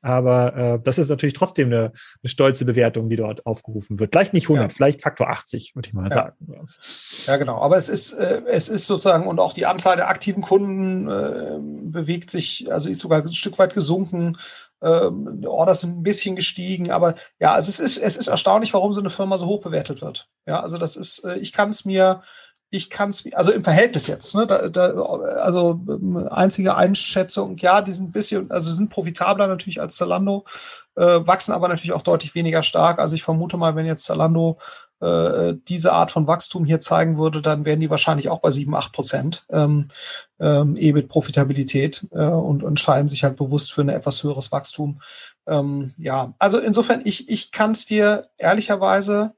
aber äh, das ist natürlich trotzdem eine, eine stolze Bewertung, die dort aufgerufen wird. Vielleicht nicht 100, ja. vielleicht Faktor 80, würde ich mal sagen. Ja, genau. Aber es ist, äh, es ist sozusagen, und auch die Anzahl der aktiven Kunden äh, bewegt sich, also ist sogar ein Stück weit gesunken. Ähm, Orders sind ein bisschen gestiegen, aber ja, also es ist, es ist erstaunlich, warum so eine Firma so hoch bewertet wird. Ja, also das ist, äh, ich kann es mir, ich kann es, also im Verhältnis jetzt, ne, da, da, also ähm, einzige Einschätzung, ja, die sind ein bisschen, also sind profitabler natürlich als Zalando, äh, wachsen aber natürlich auch deutlich weniger stark. Also ich vermute mal, wenn jetzt Zalando äh, diese Art von Wachstum hier zeigen würde, dann wären die wahrscheinlich auch bei 7, 8 Prozent ähm, ähm, EBIT-Profitabilität äh, und entscheiden sich halt bewusst für ein etwas höheres Wachstum. Ähm, ja, also insofern, ich, ich kann es dir ehrlicherweise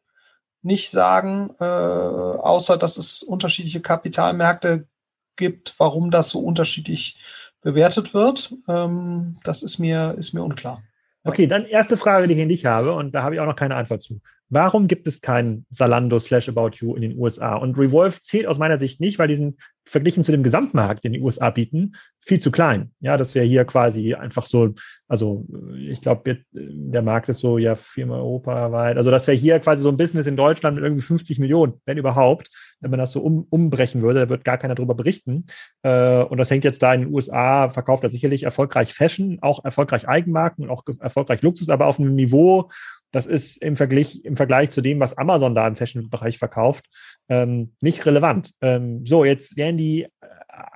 nicht sagen, äh, außer dass es unterschiedliche Kapitalmärkte gibt, warum das so unterschiedlich bewertet wird. Ähm, das ist mir, ist mir unklar. Okay, dann erste Frage, die ich an dich habe, und da habe ich auch noch keine Antwort zu. Warum gibt es keinen Zalando slash About You in den USA? Und Revolve zählt aus meiner Sicht nicht, weil die sind verglichen zu dem Gesamtmarkt, den die USA bieten, viel zu klein. Ja, das wäre hier quasi einfach so, also ich glaube, der Markt ist so ja viermal europaweit. Also das wäre hier quasi so ein Business in Deutschland mit irgendwie 50 Millionen, wenn überhaupt, wenn man das so um, umbrechen würde, da wird gar keiner drüber berichten. Äh, und das hängt jetzt da in den USA, verkauft er sicherlich erfolgreich Fashion, auch erfolgreich Eigenmarken und auch erfolgreich Luxus, aber auf einem Niveau, das ist im Vergleich, im Vergleich zu dem, was Amazon da im Fashion-Bereich verkauft, ähm, nicht relevant. Ähm, so, jetzt werden die äh,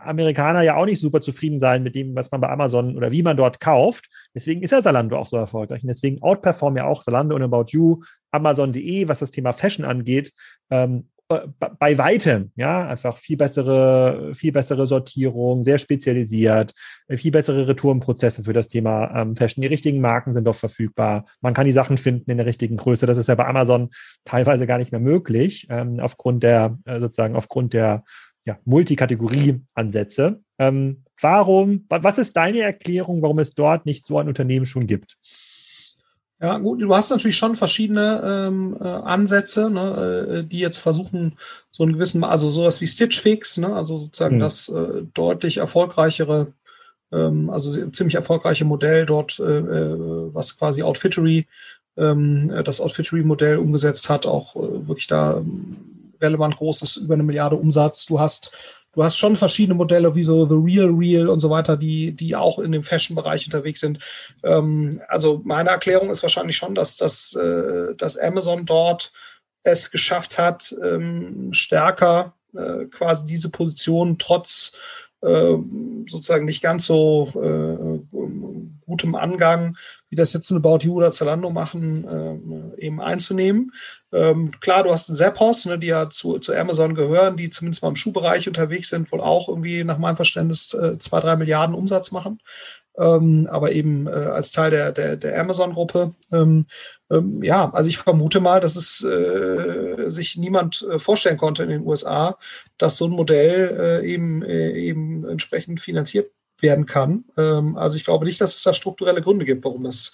Amerikaner ja auch nicht super zufrieden sein mit dem, was man bei Amazon oder wie man dort kauft. Deswegen ist ja Salando auch so erfolgreich. Und deswegen outperformen ja auch Salando und About You, Amazon.de, was das Thema Fashion angeht. Ähm, äh, bei weitem, ja, einfach viel bessere, viel bessere Sortierung, sehr spezialisiert, äh, viel bessere Retourenprozesse für das Thema ähm, Fashion. Die richtigen Marken sind doch verfügbar. Man kann die Sachen finden in der richtigen Größe. Das ist ja bei Amazon teilweise gar nicht mehr möglich, ähm, aufgrund der, äh, sozusagen aufgrund der ja, Multikategorie-Ansätze. Ähm, warum, was ist deine Erklärung, warum es dort nicht so ein Unternehmen schon gibt? Ja, gut, du hast natürlich schon verschiedene ähm, äh, Ansätze, ne, äh, die jetzt versuchen, so einen gewissen, also sowas wie Stitch Fix, ne, also sozusagen mhm. das äh, deutlich erfolgreichere, ähm, also ziemlich erfolgreiche Modell dort, äh, äh was quasi Outfittery, ähm, das Outfittery-Modell umgesetzt hat, auch äh, wirklich da ähm, relevant großes, über eine Milliarde Umsatz. Du hast du hast schon verschiedene Modelle wie so The Real Real und so weiter, die, die auch in dem Fashion-Bereich unterwegs sind. Ähm, also meine Erklärung ist wahrscheinlich schon, dass, dass, äh, dass Amazon dort es geschafft hat, ähm, stärker äh, quasi diese Position trotz äh, sozusagen nicht ganz so äh, gutem Angang, wie das jetzt eine About You oder Zalando machen, äh, eben einzunehmen. Ähm, klar, du hast Zappos, ne, die ja zu, zu Amazon gehören, die zumindest mal im Schuhbereich unterwegs sind, wohl auch irgendwie nach meinem Verständnis äh, zwei, drei Milliarden Umsatz machen ähm, aber eben äh, als Teil der, der, der Amazon-Gruppe. Ähm, ähm, ja, also ich vermute mal, dass es äh, sich niemand äh, vorstellen konnte in den USA, dass so ein Modell äh, eben, äh, eben entsprechend finanziert werden kann. Ähm, also ich glaube nicht, dass es da strukturelle Gründe gibt, warum das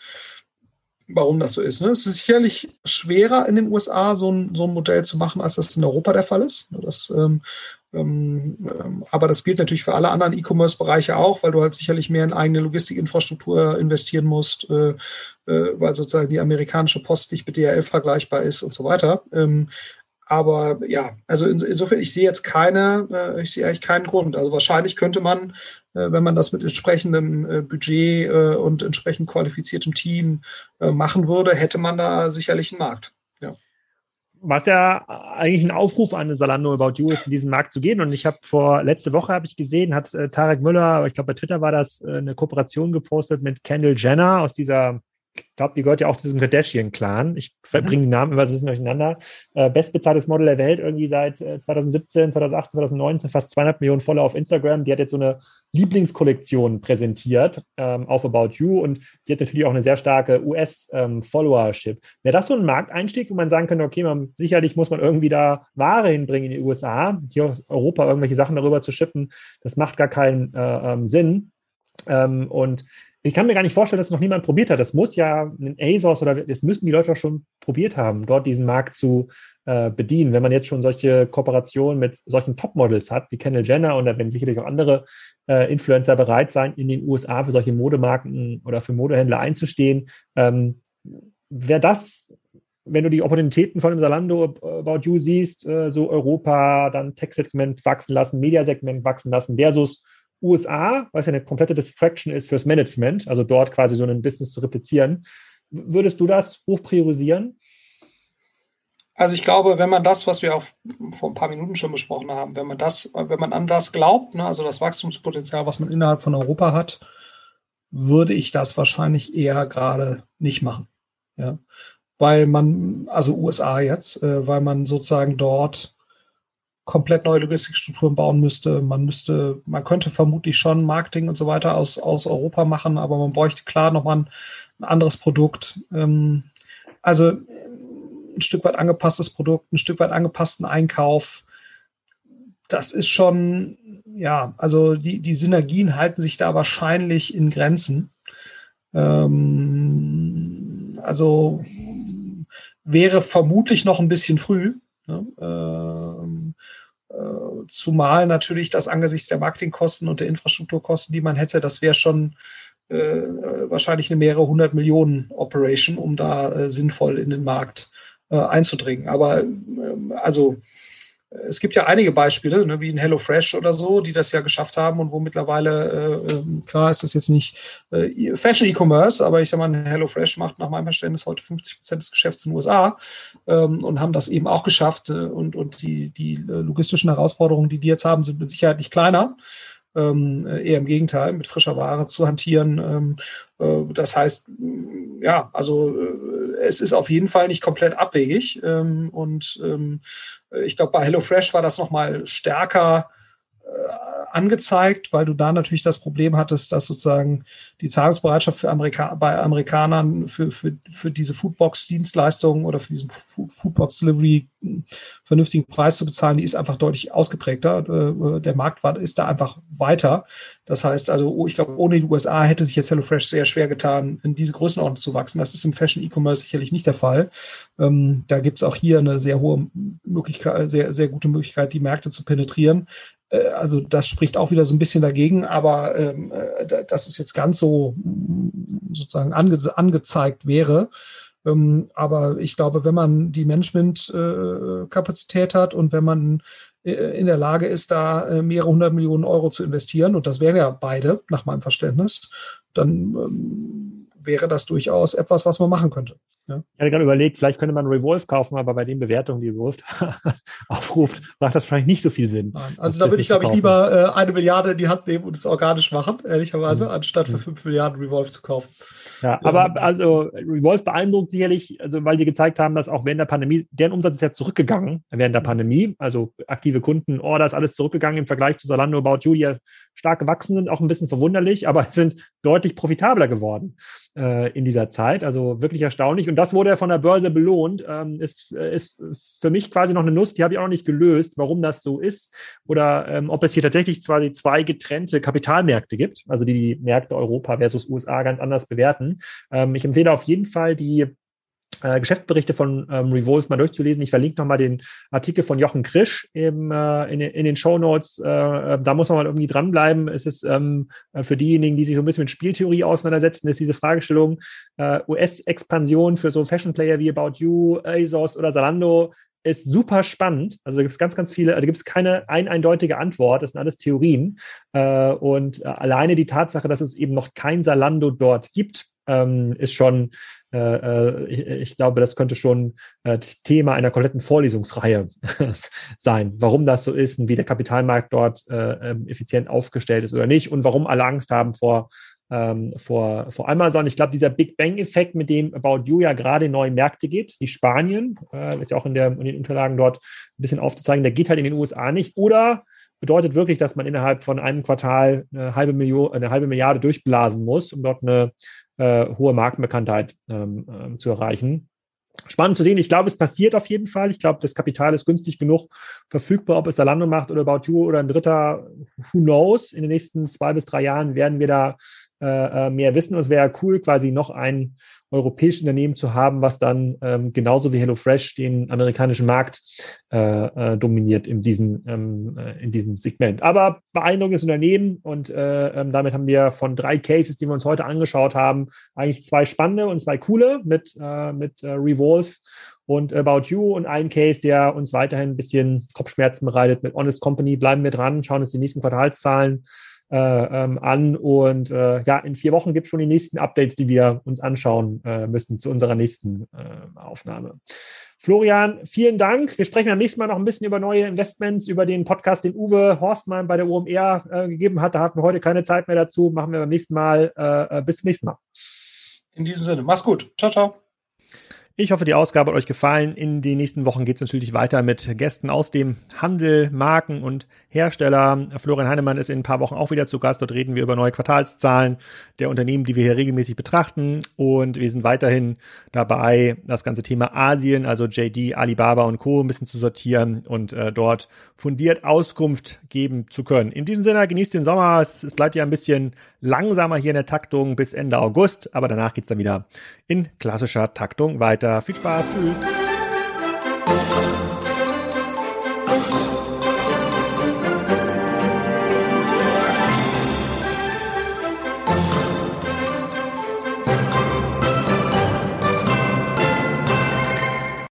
warum das so ist. Ne? Es ist sicherlich schwerer in den USA, so ein, so ein Modell zu machen, als das in Europa der Fall ist. Das ähm, ähm, ähm, aber das gilt natürlich für alle anderen E-Commerce-Bereiche auch, weil du halt sicherlich mehr in eigene Logistikinfrastruktur investieren musst, äh, äh, weil sozusagen die amerikanische Post nicht mit DHL vergleichbar ist und so weiter. Ähm, aber ja, also insofern, ich sehe jetzt keine, äh, ich sehe eigentlich keinen Grund. Also wahrscheinlich könnte man, wenn man das mit entsprechendem Budget und entsprechend qualifiziertem Team machen würde, hätte man da sicherlich einen Markt was ja eigentlich ein Aufruf an Salando About You ist, in diesen Markt zu gehen. Und ich habe vor letzte Woche habe ich gesehen, hat äh, Tarek Müller, ich glaube bei Twitter war das, äh, eine Kooperation gepostet mit Kendall Jenner aus dieser ich glaube, die gehört ja auch zu diesem Kardashian-Clan. Ich mhm. bringe die Namen immer so ein bisschen durcheinander. Äh, bestbezahltes Model der Welt, irgendwie seit äh, 2017, 2018, 2019, fast 200 Millionen Follower auf Instagram. Die hat jetzt so eine Lieblingskollektion präsentiert ähm, auf About You und die hat natürlich auch eine sehr starke US-Followership. Ähm, Wäre das so ein Markteinstieg, wo man sagen könnte, okay, man, sicherlich muss man irgendwie da Ware hinbringen in die USA, hier aus Europa irgendwelche Sachen darüber zu schippen, das macht gar keinen äh, ähm, Sinn. Ähm, und ich kann mir gar nicht vorstellen, dass es noch niemand probiert hat. Das muss ja ein ASOS oder das müssten die Leute auch schon probiert haben, dort diesen Markt zu äh, bedienen. Wenn man jetzt schon solche Kooperationen mit solchen Topmodels hat, wie Kendall Jenner und da werden sicherlich auch andere äh, Influencer bereit sein, in den USA für solche Modemarken oder für Modehändler einzustehen, ähm, wäre das wenn du die Opportunitäten von dem Salando About You siehst, äh, so Europa, dann Tech-Segment wachsen lassen, Mediasegment wachsen lassen, versus USA, weil es ja eine komplette Distraction ist fürs Management, also dort quasi so ein Business zu replizieren. Würdest du das hoch priorisieren? Also ich glaube, wenn man das, was wir auch vor ein paar Minuten schon besprochen haben, wenn man das, wenn man an das glaubt, ne, also das Wachstumspotenzial, was man innerhalb von Europa hat, würde ich das wahrscheinlich eher gerade nicht machen. Ja. Weil man, also USA jetzt, äh, weil man sozusagen dort komplett neue Logistikstrukturen bauen müsste. Man müsste, man könnte vermutlich schon Marketing und so weiter aus, aus Europa machen, aber man bräuchte klar nochmal ein, ein anderes Produkt. Ähm, also ein Stück weit angepasstes Produkt, ein Stück weit angepassten Einkauf. Das ist schon, ja, also die, die Synergien halten sich da wahrscheinlich in Grenzen. Ähm, also wäre vermutlich noch ein bisschen früh. Ne? Äh, zumal natürlich das angesichts der Marketingkosten und der Infrastrukturkosten, die man hätte, das wäre schon äh, wahrscheinlich eine mehrere hundert Millionen Operation, um da äh, sinnvoll in den Markt äh, einzudringen. Aber ähm, also es gibt ja einige Beispiele, ne, wie in HelloFresh oder so, die das ja geschafft haben und wo mittlerweile, äh, ähm, klar ist das jetzt nicht äh, Fashion E-Commerce, aber ich sag mal, HelloFresh macht nach meinem Verständnis heute 50 Prozent des Geschäfts in den USA ähm, und haben das eben auch geschafft. Äh, und, und die, die äh, logistischen Herausforderungen, die die jetzt haben, sind mit Sicherheit nicht kleiner. Ähm, äh, eher im Gegenteil, mit frischer Ware zu hantieren. Ähm, äh, das heißt, ja, also äh, es ist auf jeden Fall nicht komplett abwegig. Ähm, und ähm, ich glaube, bei HelloFresh war das nochmal stärker angezeigt, weil du da natürlich das Problem hattest, dass sozusagen die Zahlungsbereitschaft für Amerika bei Amerikanern für, für, für diese Foodbox-Dienstleistungen oder für diesen Foodbox-Delivery vernünftigen Preis zu bezahlen, die ist einfach deutlich ausgeprägter. Äh, der Markt war, ist da einfach weiter. Das heißt also, oh, ich glaube, ohne die USA hätte sich jetzt HelloFresh sehr schwer getan, in diese Größenordnung zu wachsen. Das ist im Fashion-E-Commerce sicherlich nicht der Fall. Ähm, da gibt es auch hier eine sehr hohe Möglichkeit, sehr, sehr gute Möglichkeit, die Märkte zu penetrieren. Äh, also das spricht auch wieder so ein bisschen dagegen, aber ähm, äh, dass es jetzt ganz so mm, sozusagen ange angezeigt wäre. Ähm, aber ich glaube, wenn man die Managementkapazität äh, hat und wenn man äh, in der Lage ist, da äh, mehrere hundert Millionen Euro zu investieren, und das wären ja beide nach meinem Verständnis, dann ähm, wäre das durchaus etwas, was man machen könnte. Ja. Ich hatte gerade überlegt, vielleicht könnte man Revolve kaufen, aber bei den Bewertungen, die Revolve aufruft, macht das wahrscheinlich nicht so viel Sinn. Nein, also da würde ich, glaube ich, lieber äh, eine Milliarde in die Hand nehmen und es organisch machen, ehrlicherweise, mhm. anstatt für mhm. fünf Milliarden Revolve zu kaufen. Ja, aber also Revolve beeindruckt sicherlich, also weil die gezeigt haben, dass auch während der Pandemie, deren Umsatz ist ja zurückgegangen während der mhm. Pandemie, also aktive Kunden, Orders, alles zurückgegangen im Vergleich zu Zalando, About You, die ja stark gewachsen sind, auch ein bisschen verwunderlich, aber sind deutlich profitabler geworden äh, in dieser Zeit. Also wirklich erstaunlich. Und das wurde ja von der Börse belohnt. Ähm, ist, ist für mich quasi noch eine Nuss, die habe ich auch noch nicht gelöst, warum das so ist. Oder ähm, ob es hier tatsächlich quasi zwei getrennte Kapitalmärkte gibt, also die die Märkte Europa versus USA ganz anders bewerten. Ähm, ich empfehle auf jeden Fall die äh, Geschäftsberichte von ähm, Revolve mal durchzulesen. Ich verlinke nochmal den Artikel von Jochen Krisch im, äh, in, in den Show Notes. Äh, äh, da muss man mal irgendwie dranbleiben. Es ist ähm, äh, für diejenigen, die sich so ein bisschen mit Spieltheorie auseinandersetzen, ist diese Fragestellung äh, US-Expansion für so Fashion-Player wie About You, ASOS oder Zalando ist super spannend. Also gibt es ganz, ganz viele, da gibt es keine ein eindeutige Antwort, das sind alles Theorien. Und alleine die Tatsache, dass es eben noch kein Salando dort gibt, ähm, ist schon, äh, äh, ich, ich, glaube, das könnte schon äh, Thema einer kompletten Vorlesungsreihe sein, warum das so ist und wie der Kapitalmarkt dort äh, ähm, effizient aufgestellt ist oder nicht und warum alle Angst haben vor, ähm, vor, vor Amazon. Ich glaube, dieser Big Bang-Effekt, mit dem About You ja gerade in neue Märkte geht, wie Spanien, äh, ist ja auch in, der, in den Unterlagen dort ein bisschen aufzuzeigen, der geht halt in den USA nicht. Oder bedeutet wirklich, dass man innerhalb von einem Quartal eine halbe, Million, eine halbe Milliarde durchblasen muss, um dort eine äh, hohe Markenbekanntheit ähm, äh, zu erreichen. Spannend zu sehen. Ich glaube, es passiert auf jeden Fall. Ich glaube, das Kapital ist günstig genug verfügbar, ob es Zalando macht oder About You oder ein Dritter. Who knows? In den nächsten zwei bis drei Jahren werden wir da äh, äh, mehr wissen. Und es wäre cool, quasi noch ein europäisches Unternehmen zu haben, was dann ähm, genauso wie HelloFresh den amerikanischen Markt äh, äh, dominiert in diesem, ähm, äh, in diesem Segment. Aber beeindruckendes Unternehmen und äh, ähm, damit haben wir von drei Cases, die wir uns heute angeschaut haben, eigentlich zwei spannende und zwei coole mit, äh, mit äh, Revolve und About You und ein Case, der uns weiterhin ein bisschen Kopfschmerzen bereitet mit Honest Company. Bleiben wir dran, schauen uns die nächsten Quartalszahlen äh, ähm, an. Und äh, ja, in vier Wochen gibt es schon die nächsten Updates, die wir uns anschauen äh, müssen zu unserer nächsten äh, Aufnahme. Florian, vielen Dank. Wir sprechen beim nächsten Mal noch ein bisschen über neue Investments, über den Podcast, den Uwe Horstmann bei der OMR äh, gegeben hat. Da hatten wir heute keine Zeit mehr dazu. Machen wir beim nächsten Mal. Äh, bis zum nächsten Mal. In diesem Sinne, mach's gut. Ciao, ciao. Ich hoffe, die Ausgabe hat euch gefallen. In den nächsten Wochen geht es natürlich weiter mit Gästen aus dem Handel, Marken und Hersteller. Florian Heinemann ist in ein paar Wochen auch wieder zu Gast. Dort reden wir über neue Quartalszahlen der Unternehmen, die wir hier regelmäßig betrachten. Und wir sind weiterhin dabei, das ganze Thema Asien, also JD, Alibaba und Co. ein bisschen zu sortieren und äh, dort fundiert Auskunft geben zu können. In diesem Sinne, genießt den Sommer. Es, es bleibt ja ein bisschen langsamer hier in der Taktung bis Ende August, aber danach geht's dann wieder in klassischer Taktung weiter. Viel Spaß. Tschüss.